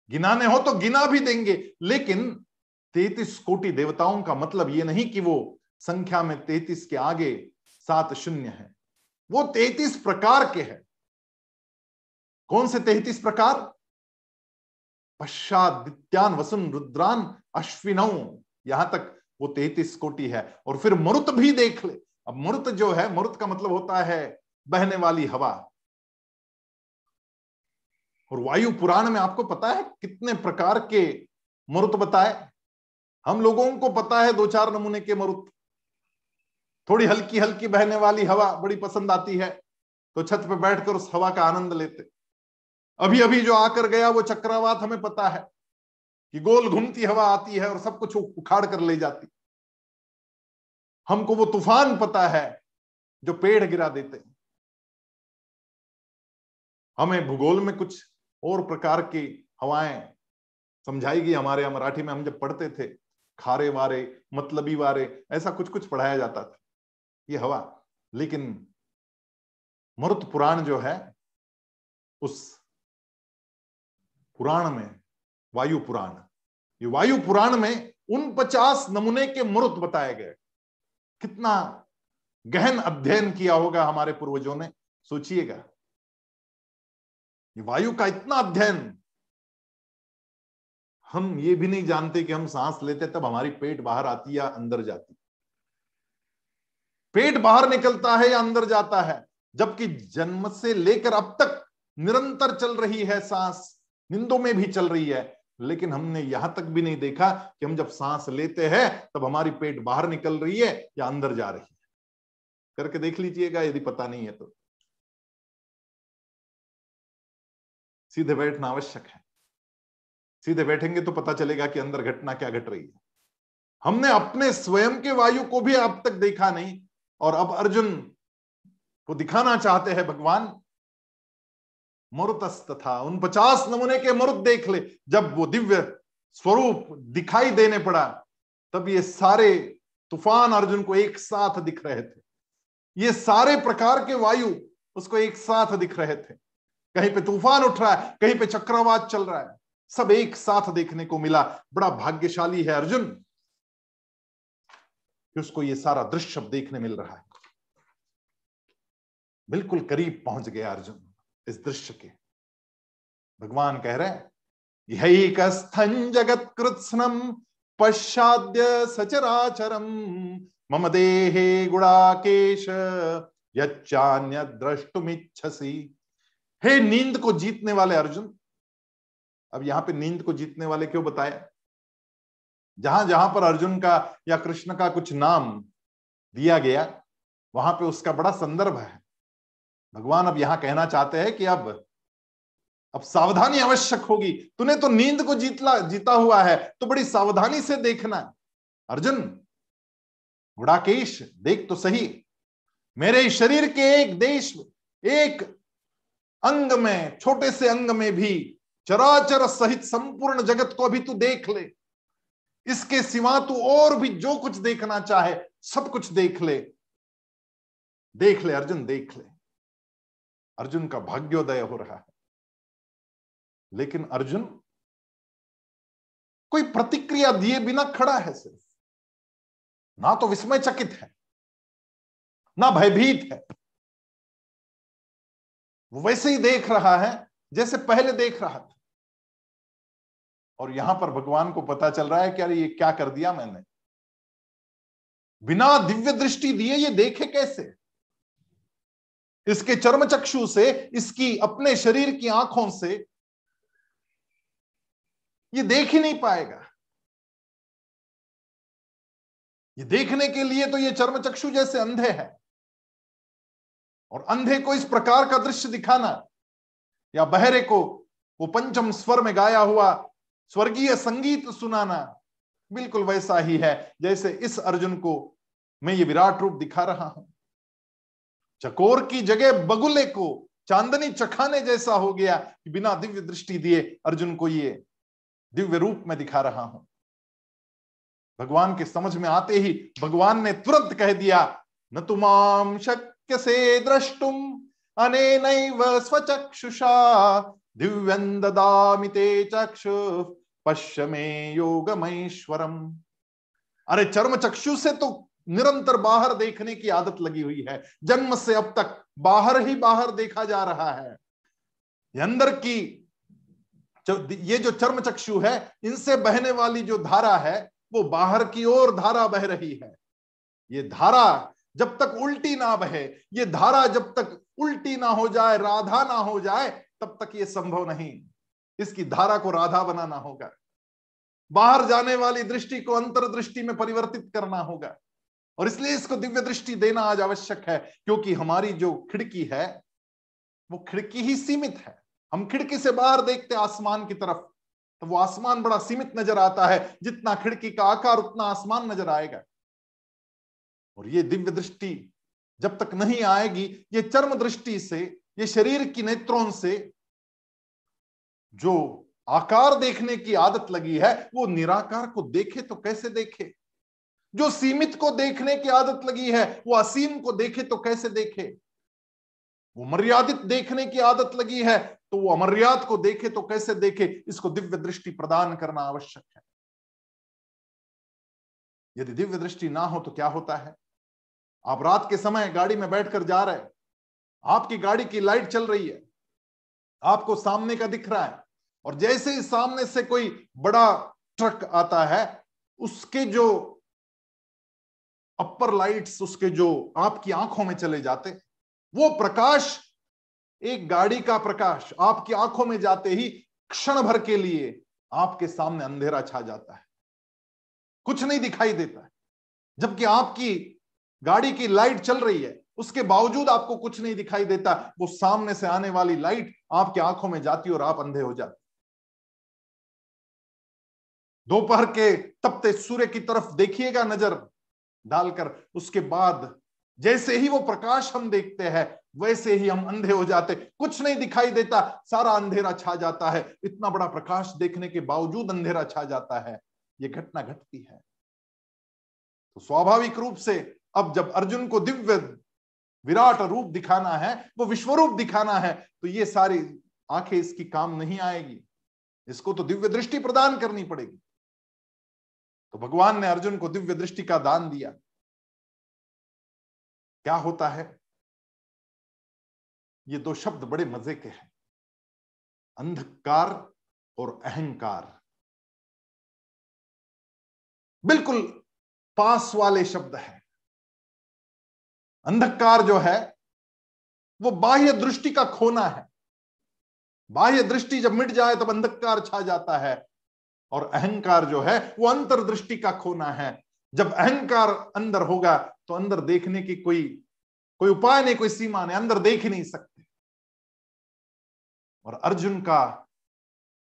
गिनाने हो तो गिना भी देंगे, लेकिन तैतीस कोटि देवताओं का मतलब ये नहीं कि वो संख्या में तैतीस के आगे सात शून्य है। वो तैतीस प्रकार के हैं। कौन से तैतीस प्रकार? पश्चात दित्यान वसुन रुद्रान अश्विनौ। यहाँ तक वो तैतीस कोटि है। और फिर मरुत भी देख ले। अब मरुत जो है, मरुत का मतलब होता है बहने वाली हवा। और वायु पुराण में आपको पता है कितने प्रकार के मरुत बताए? हम लोगों को पता है दो चार नमूने के मरुत। थोड़ी हल्की हल्की बहने वाली हवा बड़ी पसंद आती है। तो छत पे बैठकर उस हवा का आनंद लेते। अभी अभी जो आकर गया वो चक्रवात हमें पता है कि गोल घूमती हवा आती है और सब कुछ उखाड़ कर ले जाती। हमको वो तूफ़ान पता है जो पेड़ गिरा देते हैं। हमें भूगोल में कुछ और प्रकार की हवाएँ समझाई गई हमारे मराठी में। हम जब पढ़ते थे, खारे वारे, मतलबी वारे, ऐसा कुछ कुछ पढ़ाया जाता था, ये हवा। लेकिन मरुत पुराण जो है, उस पुराण में, वायु पुराण। ये वायु पुराण में उन पचास नमूने के मरुत बताए गए। कितना गहन अध्ययन किया होगा हमारे पूर्वजों ने, सोचिएगा। वायु का इतना अध्ययन, हम ये भी नहीं जानते कि हम सांस लेते, तब हमारी पेट बाहर आती या अंदर जाती। पेट बाहर निकलता है या अंदर जाता है, जबकि जन्म से लेकर अब तक निरंतर चल रही है सांस। निंदों में भी चल रही है, लेकिन हमने यहाँ तक भी नहीं देखा कि हम जब सांस लेते हैं, तब हमारी पेट बाहर निकल रही है या अंदर जा रही है। करके देख लीजिएगा, यदि पता नहीं है तो। सीधे बैठना आवश्यक है। सीधे बैठेंगे तो पता चलेगा कि अंदर घटना क्या घट रही है। हमने अपने स्वयं के वायु को भी अब तक देखा नहीं, और अब अर्जुन को दिखाना चाहते हैं भगवान मरुतस्त था। उन पचास नमूने के मरुत देख ले, जब वो दिव्य स्वरूप दिखाई देने पड़ा, तब ये सारे तूफ़ान अर्जुन को एक साथ दिख रहे थे। ये सारे प्रकार के वायु उसको एक साथ दिख रहे थे। कहीं पे तूफ़ान उठ रहा है, कहीं पे चक्रवात चल रहा है, सब एक साथ देखने को मिला। बड़ा भाग्यशाली है अर्जुन कि उसको ये सारा दृश्य देखने मिल रहा है। बिल्कुल करीब पहुँच गया अर्जुन। इस दृश्य के। भगवान कह रहे यही कस्थन जगत कृत्स्नम पश्चाद्य सचराचरम। मम देहे गुड़ाकेश यच्चान्य द्रष्टुमिच्छसी हे नींद को जीतने वाले अर्जुन, अब यहाँ पे नींद को जीतने वाले क्यों बताया जहाँ जहाँ पर अर्जुन का या कृष्ण का कुछ नाम दिया गया, वहाँ पे उसका बड़ा संदर्भ है। भगवान अब यहाँ कहना चाहते हैं कि अब अब सावधानी आवश्यक होगी। तूने तो नींद को जीतला, जीता हुआ है तो बड़ी सावधानी से देखना अर्जुन गुड़ाकेश देख तो सही। मेरे शरीर के एक देश, एक अंग में, छोटे से अंग में भी चराचर सहित संपूर्ण जगत को अभी तू देख ले। इसके सिवा तू और भी जो कुछ देखना चाहे, सब कुछ देख ले। देख ले, अर्जुन, देख ले। अर्जुन का भाग्योदय हो रहा है। लेकिन अर्जुन कोई प्रतिक्रिया दिए बिना खड़ा है सिर्फ़। ना तो विस्मय चकित है, ना भयभीत है। वो वैसे ही देख रहा है जैसे पहले देख रहा था। और यहाँ पर भगवान को पता चल रहा है कि अरे ये क्या कर दिया मैंने। बिना दिव्य दृष्टि दिए ये देखे कैसे? इसके चर्म चक्षु से, इसकी अपने शरीर की आँखों से, ये देख ही नहीं पाएगा। ये देखने के लिए तो ये चर्म चक्षु जैसे अंधे है। और अंधे को इस प्रकार का दृश्य दिखाना, या बहरे को वो पंचम स्वर में गाया हुआ स्वर्गीय संगीत सुनाना, बिल्कुल वैसा ही है, जैसे इस अर्जुन को मैं ये विराट रूप दिखा रहा हूँ। चकोर की जगह बगुले को चांदनी चखाने जैसा हो गया कि बिना दिव्य दृष्टि दिए अर्जुन को ये दिव्य रूप में दिखा रहा हूँ। भगवान के समझ में आते ही भगवान ने तुरंत कह दिया, न तुमाम शक्य से द्रष्टुम, अने स्वचक्षुषा। दिव्यं ददामि ते चक्षु, पश्य में योगमैश्वरम। अरे चर्म चक्षु से तो निरंतर बाहर देखने की आदत लगी हुई है। जन्म से अब तक बाहर ही बाहर देखा जा रहा है। अंदर की ये जो चर्म चक्षु है, इनसे बहने वाली जो धारा है, वो बाहर की ओर धारा बह रही है। ये धारा जब तक उल्टी ना बहे, ये धारा जब तक उल्टी ना हो जाए, राधा ना हो जाए, तब तक ये संभव नहीं। इसकी धारा को राधा बनाना होगा। बाहर जाने वाली दृष्टि को अंतर्दृष्टि में परिवर्तित करना होगा। और इसलिए इसको दिव्य दृष्टि देना आज आवश्यक है, क्योंकि हमारी जो खिड़की है, वो खिड़की ही सीमित है। हम खिड़की से बाहर देखते आसमान की तरफ़ तो वो आसमान बड़ा सीमित नज़र आता है, जितना खिड़की का आकार उतना आसमान नज़र आएगा। और ये दिव्य दृष्टि जब तक नहीं आएगी, ये चर्म दृष्टि से, ये शरीर की नेत्रों से जो आकार देखने की आदत लगी है, वो निराकार को देखे तो कैसे देखे? जो सीमित को देखने की आदत लगी है, वो असीम को देखे तो कैसे देखे? वो मर्यादित देखने की आदत लगी है तो वो अमर्याद को देखे तो कैसे देखे? इसको दिव्य दृष्टि प्रदान करना आवश्यक है। यदि दिव्य दृष्टि ना हो तो क्या होता है? आप रात के समय गाड़ी में बैठकर जा रहे आपकी गाड़ी की लाइट चल रही है। आपको सामने का दिख रहा है। और जैसे ही सामने से कोई बड़ा ट्रक आता है, उसके जो अपर लाइट्स उसके जो आपकी आँखों में चले जाते, वो प्रकाश, एक गाड़ी का प्रकाश आपकी आँखों में जाते ही क्षण भर के लिए आपके सामने अंधेरा छा जाता है। कुछ नहीं दिखाई देता है, जबकि आपकी गाड़ी की लाइट चल रही है, उसके बावजूद आपको कुछ नहीं दिखाई देता, वो सामने से आने वाली लाइट आपकी आँखों में जाती और आप अंधे हो जाते। दोपहर के तपते सूर्य की तरफ़ देखिएगा नज़र डालकर उसके बाद जैसे ही वो प्रकाश हम देखते हैं, वैसे ही हम अंधे हो जाते कुछ नहीं दिखाई देता, सारा अंधेरा छा जाता है। इतना बड़ा प्रकाश देखने के बावजूद अंधेरा छा जाता है। ये घटना घटती है। तो स्वाभाविक रूप से अब जब अर्जुन को दिव्य विराट रूप दिखाना है, वो विश्वरूप दिखाना है तो ये सारी आँखें इसकी काम नहीं आएगी। इसको तो दिव्य दृष्टि प्रदान करनी पड़ेगी। तो भगवान ने अर्जुन को दिव्य दृष्टि का दान दिया। क्या होता है? ये दो शब्द बड़े मज़े के हैं। अंधकार और अहंकार। बिल्कुल पास वाले शब्द है। अंधकार जो है, वो बाह्य दृष्टि का खोना है। बाह्य दृष्टि जब मिट जाए, तब अंधकार छा जाता है। और अहंकार जो है, वो अंतर्दृष्टि का खोना है। जब अहंकार अंदर होगा तो अंदर देखने की कोई कोई उपाय नहीं, कोई सीमा नहीं, अंदर देख ही नहीं सकते। और अर्जुन का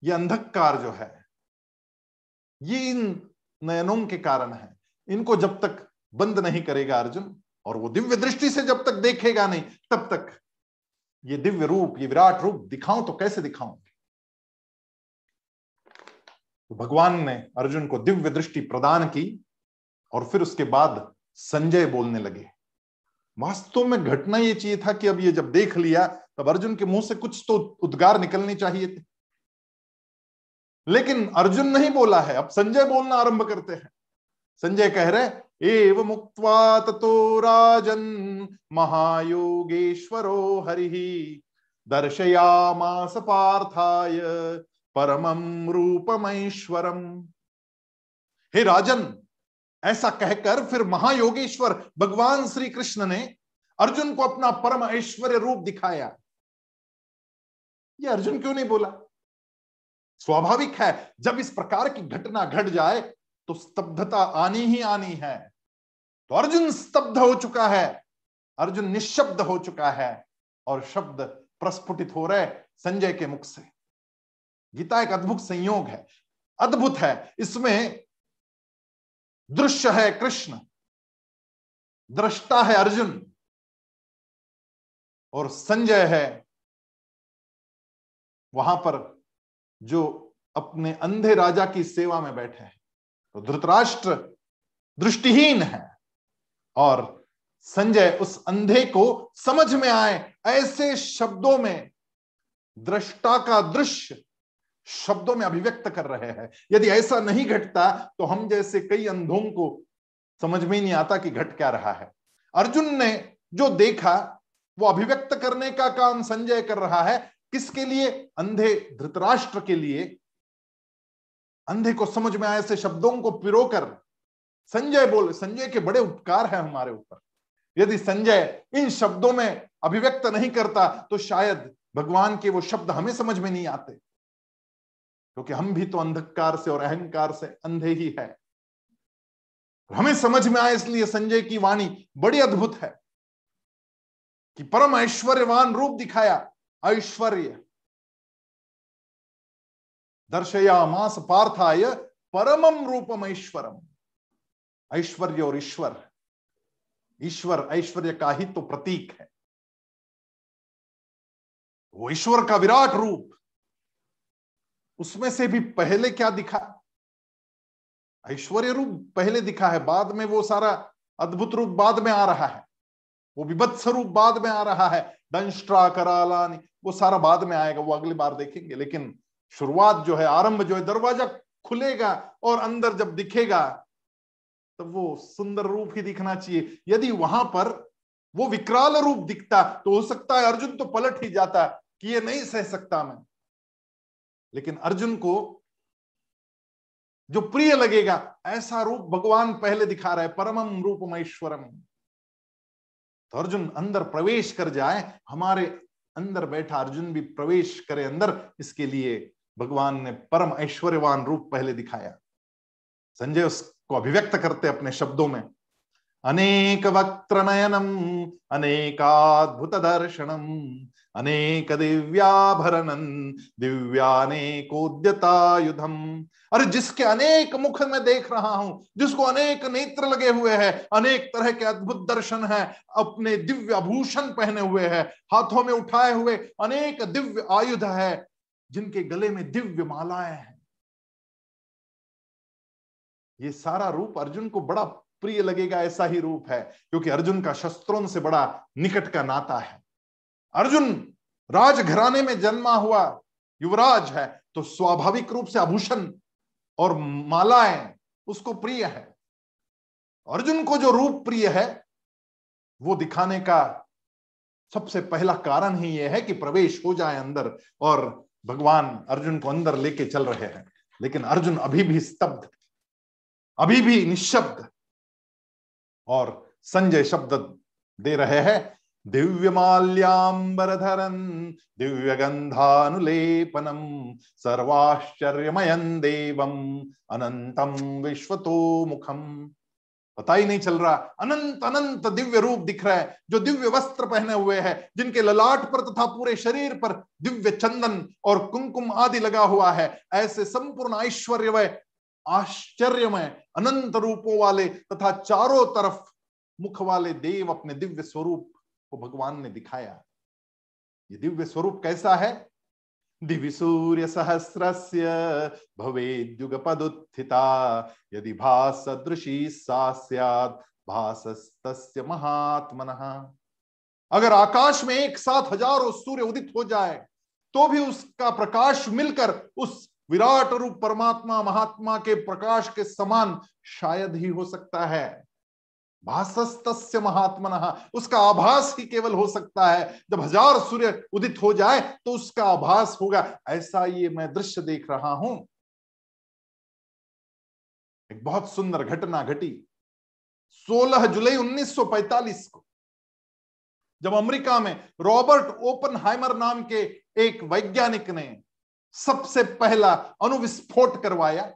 ये अंधकार जो है, ये इन नयनों के कारण है। इनको जब तक बंद नहीं करेगा अर्जुन, और वो दिव्य दृष्टि से जब तक देखेगा नहीं, तब तक ये दिव्य रूप, ये विराट रूप दिखाऊँ तो कैसे दिखाऊँ तो भगवान ने अर्जुन को दिव्य दृष्टि प्रदान की और फिर उसके बाद संजय बोलने लगे। वास्तव में घटना ये चाहिए था कि अब ये जब देख लिया, तब अर्जुन के मुँह से कुछ तो उद्गार निकलने चाहिए थे। लेकिन अर्जुन नहीं बोला है, अब संजय बोलना आरंभ करते हैं। संजय कह रहे एव मुक्त्वा ततो राजन महायोगेश्वरो हरि दर्शयामास पार्थाय परमम रूपमेश्वरम। हे राजन, ऐसा कहकर फिर महायोगेश्वर भगवान श्री कृष्ण ने अर्जुन को अपना परम ऐश्वर्य रूप दिखाया। ये अर्जुन क्यों नहीं बोला? स्वाभाविक है, जब इस प्रकार की घटना घट जाए तो स्तब्धता आनी ही आनी है। तो अर्जुन स्तब्ध हो चुका है, अर्जुन निशब्द हो चुका है, और शब्द प्रस्फुटित हो रहे संजय के मुख से। गीता एक अद्भुत संयोग है, अद्भुत है। इसमें दृश्य है कृष्ण, दृष्टा है अर्जुन, और संजय है। वहाँ पर जो अपने अंधे राजा की सेवा में बैठे हैं तो धृतराष्ट्र दृष्टिहीन है, और संजय उस अंधे को समझ में आए, ऐसे शब्दों में, दृष्टा का दृश्य शब्दों में अभिव्यक्त कर रहे हैं। यदि ऐसा नहीं घटता तो हम जैसे कई अंधों को समझ में नहीं आता कि घट क्या रहा है। अर्जुन ने जो देखा, वो अभिव्यक्त करने का काम संजय कर रहा है। किसके लिए? अंधे धृतराष्ट्र के लिए। अंधे को समझ में आए ऐसे शब्दों को पिरोकर संजय बोल, संजय के बड़े उपकार है हमारे ऊपर। यदि संजय इन शब्दों में अभिव्यक्त नहीं करता तो शायद भगवान के वो शब्द हमें समझ में नहीं आते। क्योंकि हम भी तो अंधकार से और अहंकार से अंधे ही है। हमें समझ में आए इसलिए संजय की वाणी बड़ी अद्भुत है कि परम ऐश्वर्यवान रूप दिखाया ऐश्वर्य। दर्शया मास पार्थाय परमम रूपम ऐश्वरम ऐश्वर्य और ईश्वर। ईश्वर ऐश्वर्य का ही तो प्रतीक है। वो ईश्वर का विराट रूप। उसमें से भी पहले क्या दिखा? ऐश्वर्य रूप पहले दिखा है, बाद में वो सारा अद्भुत रूप बाद में आ रहा है। वो विभत्स रूप बाद में आ रहा है। दंष्ट्रा करालानी, वो सारा बाद में आएगा, वो अगली बार देखेंगे। लेकिन शुरुआत जो है, आरंभ जो है, दरवाज़ा खुलेगा और अंदर जब दिखेगा तो वो सुंदर रूप ही दिखना चाहिए। यदि वहाँ पर वो विकराल रूप दिखता तो हो सकता है अर्जुन तो पलट ही जाता कि ये नहीं सह सकता मैं। लेकिन अर्जुन को जो प्रिय लगेगा, ऐसा रूप भगवान पहले दिखा रहा है परमम रूपमेश्वरम तो अर्जुन अंदर प्रवेश कर जाए, हमारे अंदर बैठा अर्जुन भी प्रवेश करे अंदर, इसके लिए भगवान ने परम ऐश्वर्यवान रूप पहले दिखाया। संजय उसको अभिव्यक्त करते अपने शब्दों में। अनेक वक्त नयनम अनेकाद्भुत दर्शनम अनेक दिव्याभरणन दिव्यानेकोद्यतायुधम अरे, जिसके अनेक मुख में देख रहा हूँ, जिसको अनेक नेत्र लगे हुए हैं, अनेक तरह के अद्भुत दर्शन है, अपने दिव्य आभूषण पहने हुए हैं, हाथों में उठाए हुए अनेक दिव्य आयुध है, जिनके गले में दिव्य मालाएँ हैं। ये सारा रूप अर्जुन को बड़ा प्रिय लगेगा, ऐसा ही रूप है, क्योंकि अर्जुन का शस्त्रों से बड़ा निकट का नाता है। अर्जुन, राजघराने में जन्मा हुआ युवराज है तो स्वाभाविक रूप से आभूषण और मालाएँ उसको प्रिय है। अर्जुन को जो रूप प्रिय है, वो दिखाने का सबसे पहला कारण ही यह है कि प्रवेश हो जाए अंदर और भगवान अर्जुन को अंदर लेके चल रहे हैं। लेकिन अर्जुन अभी भी स्तब्ध, अभी भी निशब्द और संजय शब्द दे रहे हैं दिव्य माल्याबरधरन दिव्य गंधानुलेपनम सर्वाश्चर्यमयन देवम अनंतम विश्वतो मुखम पता ही नहीं चल रहा। अनंत अनंत दिव्य रूप दिख रहा है, जो दिव्य वस्त्र पहने हुए हैं, जिनके ललाट पर तथा पूरे शरीर पर दिव्य चंदन और कुंकुम आदि लगा हुआ है, ऐसे संपूर्ण ऐश्वर्यमय, आश्चर्यमय, अनंत रूपों वाले तथा चारों तरफ़ मुख वाले देव अपने दिव्य स्वरूप को भगवान ने दिखाया, ये दिव्य स्वरूप कैसा है? दिव्य सूर्य सहस्र भवेद्युग पदुत्थिता यदि भास सदृशी सा महात्मन। अगर आकाश में एक साथ हज़ारों सूर्य उदित हो जाए तो भी उसका प्रकाश मिलकर उस विराट रूप परमात्मा, महात्मा के प्रकाश के समान शायद ही हो सकता है। भाषस्त महात्मन। उसका आभास ही केवल हो सकता है। जब हज़ार सूर्य उदित हो जाए तो उसका आभास होगा। ऐसा ये मैं दृश्य देख रहा हूँ। एक बहुत सुंदर घटना घटी। 16 जुलाई 1945 को, जब अमेरिका में रॉबर्ट ओपनहाइमर नाम के एक वैज्ञानिक ने सबसे पहला अणुविस्फोट करवाया,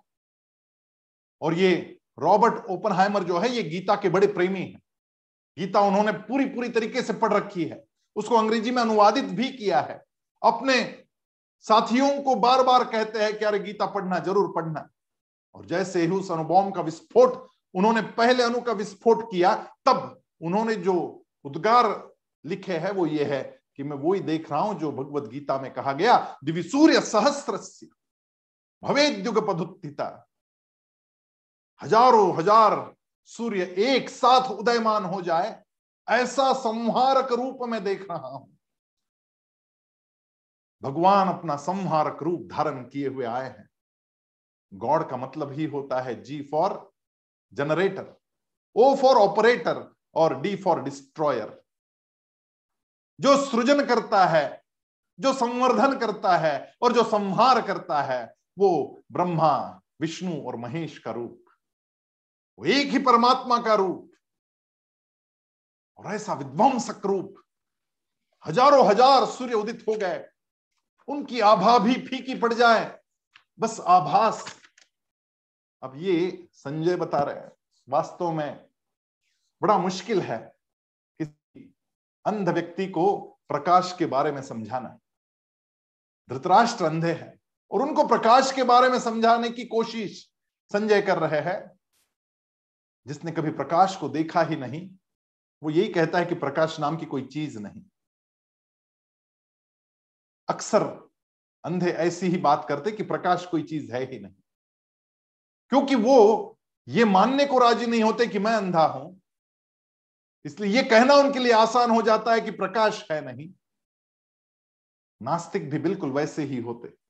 और ये रॉबर्ट ओपनहाइमर जो है, ये गीता के बड़े प्रेमी हैं। गीता उन्होंने पूरी पूरी तरीके से पढ़ रखी है। उसको अंग्रेज़ी में अनुवादित भी किया है। अपने साथियों को बार बार कहते हैं कि, अरे, गीता पढ़ना, ज़रूर पढ़ना। और जैसे ही उस अणुबॉम का विस्फोट, उन्होंने पहले अणु का विस्फोट किया, तब उन्होंने जो उद्गार लिखे है, वो ये है कि मैं वही देख रहा हूँ जो भगवत गीता में कहा गया दिव्य सूर्य सहस्त्र भवेद्युग पदुत्थिता हज़ारों हज़ार सूर्य एक साथ उदयमान हो जाए, ऐसा संहारक रूप में देख रहा हूँ। भगवान अपना संहारक रूप धारण किए हुए आए हैं। गॉड का मतलब ही होता है G for generator O for operator और डी फॉर डिस्ट्रॉयर जो सृजन करता है, जो संवर्धन करता है और जो संहार करता है, वो ब्रह्मा, विष्णु और महेश का रूप। वो एक ही परमात्मा का रूप और ऐसा विध्वंसक रूप। हज़ारों हज़ार सूर्य उदित हो गए। उनकी आभा भी फीकी पड़ जाए। बस आभास। अब ये संजय बता रहे हैं, वास्तव में बड़ा मुश्किल है किसी अंध व्यक्ति को प्रकाश के बारे में समझाना। धृतराष्ट्र अंधे हैं और उनको प्रकाश के बारे में समझाने की कोशिश संजय कर रहे हैं। जिसने कभी प्रकाश को देखा ही नहीं, वो यही कहता है कि प्रकाश नाम की कोई चीज़ नहीं। अक्सर अंधे ऐसी ही बात करते कि प्रकाश कोई चीज़ है ही नहीं। क्योंकि वो ये मानने को राज़ी नहीं होते कि मैं अंधा हूँ। इसलिए ये कहना उनके लिए आसान हो जाता है कि प्रकाश है नहीं। नास्तिक भी बिल्कुल वैसे ही होते।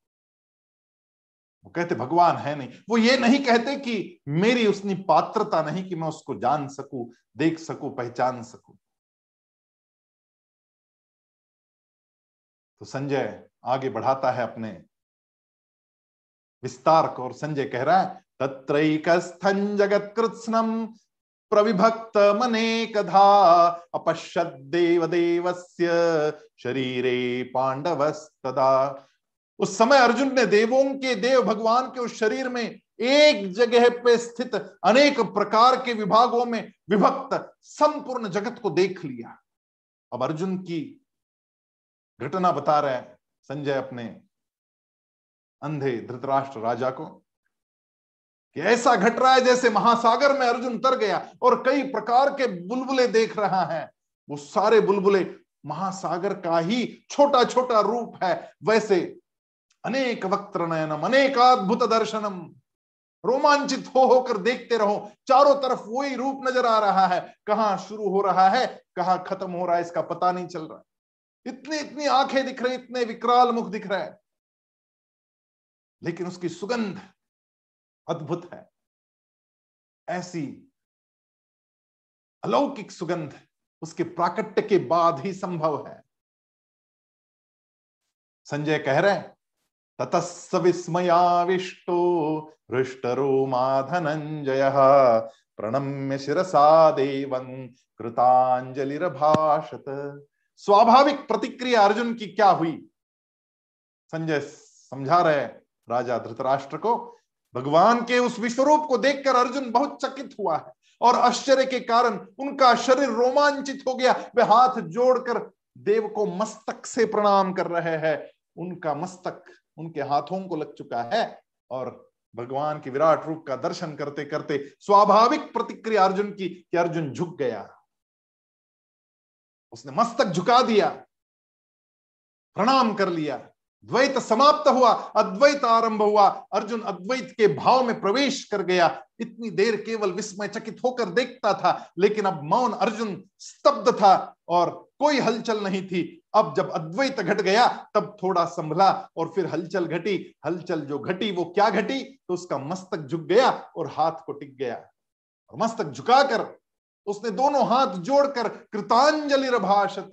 वो कहते, भगवान है नहीं। वो ये नहीं कहते कि मेरी उसनी पात्रता नहीं कि मैं उसको जान सकूँ, देख सकूँ, पहचान सकूँ। तो संजय आगे बढ़ाता है अपने विस्तार को और संजय कह रहा है, तत्रैकस्थं जगत कृत्स्नम प्रविभक्त मनेकधा अपश्यत देव देवस्य शरीरे पांडवस्तदा उस समय अर्जुन ने देवों के, देव भगवान के उस शरीर में एक जगह पे स्थित अनेक प्रकार के विभागों में विभक्त संपूर्ण जगत को देख लिया। अब अर्जुन की घटना बता रहे संजय अपने अंधे धृतराष्ट्र राजा को कि ऐसा घट रहा है जैसे महासागर में अर्जुन तर गया और कई प्रकार के बुलबुले देख रहा है। वो सारे बुलबुले महासागर का ही छोटा छोटा रूप है, वैसे अनेक वक्त नयनम अनेकाद्भुत दर्शनम। रोमांचित हो होकर देखते रहो, चारों तरफ़ वही रूप नज़र आ रहा है। कहा शुरू हो रहा है, कहा खत्म हो रहा है, इसका पता नहीं चल रहा। इतनी इतनी आँखें दिख रही, इतने विकराल मुख दिख रहे लेकिन उसकी सुगंध अद्भुत है। ऐसी अलौकिक सुगंध उसके प्राकट्य के बाद ही संभव है। संजय कह रहे हैं ततस्स विस्मयाविष्टो हृष्टरोमा धनंजय प्रणम्य शिरसा देवं कृतांजलिभाषत स्वाभाविक प्रतिक्रिया अर्जुन की क्या हुई? संजय समझा रहे राजा धृतराष्ट्र को। भगवान के उस विश्वरूप को देखकर अर्जुन बहुत चकित हुआ है और आश्चर्य के कारण उनका शरीर रोमांचित हो गया। वे हाथ जोड़कर देव को मस्तक से प्रणाम कर रहे हैं। उनका मस्तक उनके हाथों को लग चुका है और भगवान के विराट रूप का दर्शन करते करते स्वाभाविक प्रतिक्रिया अर्जुन की कि अर्जुन झुक गया। उसने मस्तक झुका दिया। प्रणाम कर लिया। द्वैत समाप्त हुआ, अद्वैत आरंभ हुआ। अर्जुन अद्वैत के भाव में प्रवेश कर गया। इतनी देर केवल विस्मय चकित होकर देखता था, लेकिन अब मौन अर्जुन स्तब्ध था और कोई हलचल नहीं थी। अब जब अद्वैत घट गया, तब थोड़ा संभला और फिर हलचल घटी। हलचल जो घटी, वो क्या घटी? तो उसका मस्तक झुक गया और हाथ को टिक गया। और मस्तक झुकाकर उसने दोनों हाथ जोड़कर कृतांजलि भाषत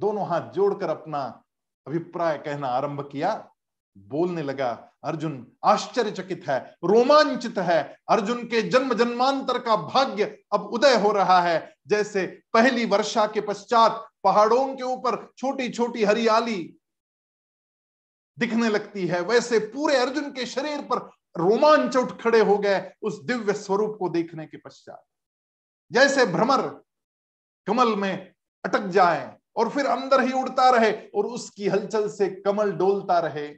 दोनों हाथ जोड़कर अपना अभिप्राय कहना आरंभ किया। बोलने लगा अर्जुन आश्चर्यचकित है, रोमांचित है। अर्जुन के जन्म जन्मांतर का भाग्य अब उदय हो रहा है। जैसे पहली वर्षा के पश्चात पहाड़ों के ऊपर छोटी छोटी हरियाली दिखने लगती है, वैसे पूरे अर्जुन के शरीर पर रोमांच उठ खड़े हो गए उस दिव्य स्वरूप को देखने के पश्चात। जैसे भ्रमर कमल में अटक जाए और फिर अंदर ही उड़ता रहे और उसकी हलचल से कमल डोलता रहे।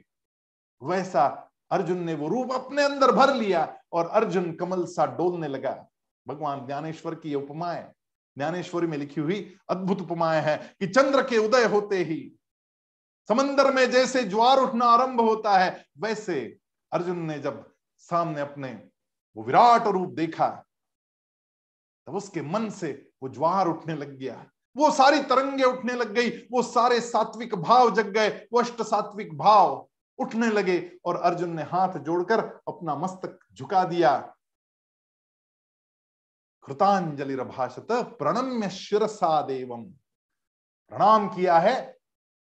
वैसा अर्जुन ने वो रूप अपने अंदर भर लिया और अर्जुन कमल सा डोलने लगा। भगवान ज्ञानेश्वर की उपमाएँ ज्ञानेश्वरी में लिखी हुई अद्भुत उपमाएँ है कि चंद्र के उदय होते ही समंदर में जैसे ज्वार उठना आरंभ होता है, वैसे अर्जुन ने जब सामने अपने वो विराट रूप देखा, तब उसके मन से वो ज्वार उठने लग गया। वो सारी तरंगे उठने लग गई, वो सारे सात्विक भाव जग गए, वो अष्ट सात्विक भाव। उठने लगे और अर्जुन ने हाथ जोड़कर अपना मस्तक झुका दिया। कृतांजलि भाषत प्रणम्य शिरसा देवम। प्रणाम किया है,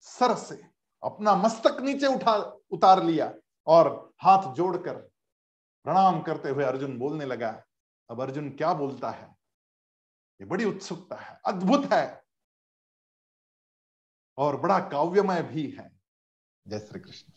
सर से। अपना मस्तक नीचे उठा, उतार लिया और हाथ जोड़कर प्रणाम करते हुए अर्जुन बोलने लगा, अब अर्जुन क्या बोलता है? ये बड़ी उत्सुकता है, अद्भुत है और बड़ा काव्यमय भी है। जय श्री कृष्ण।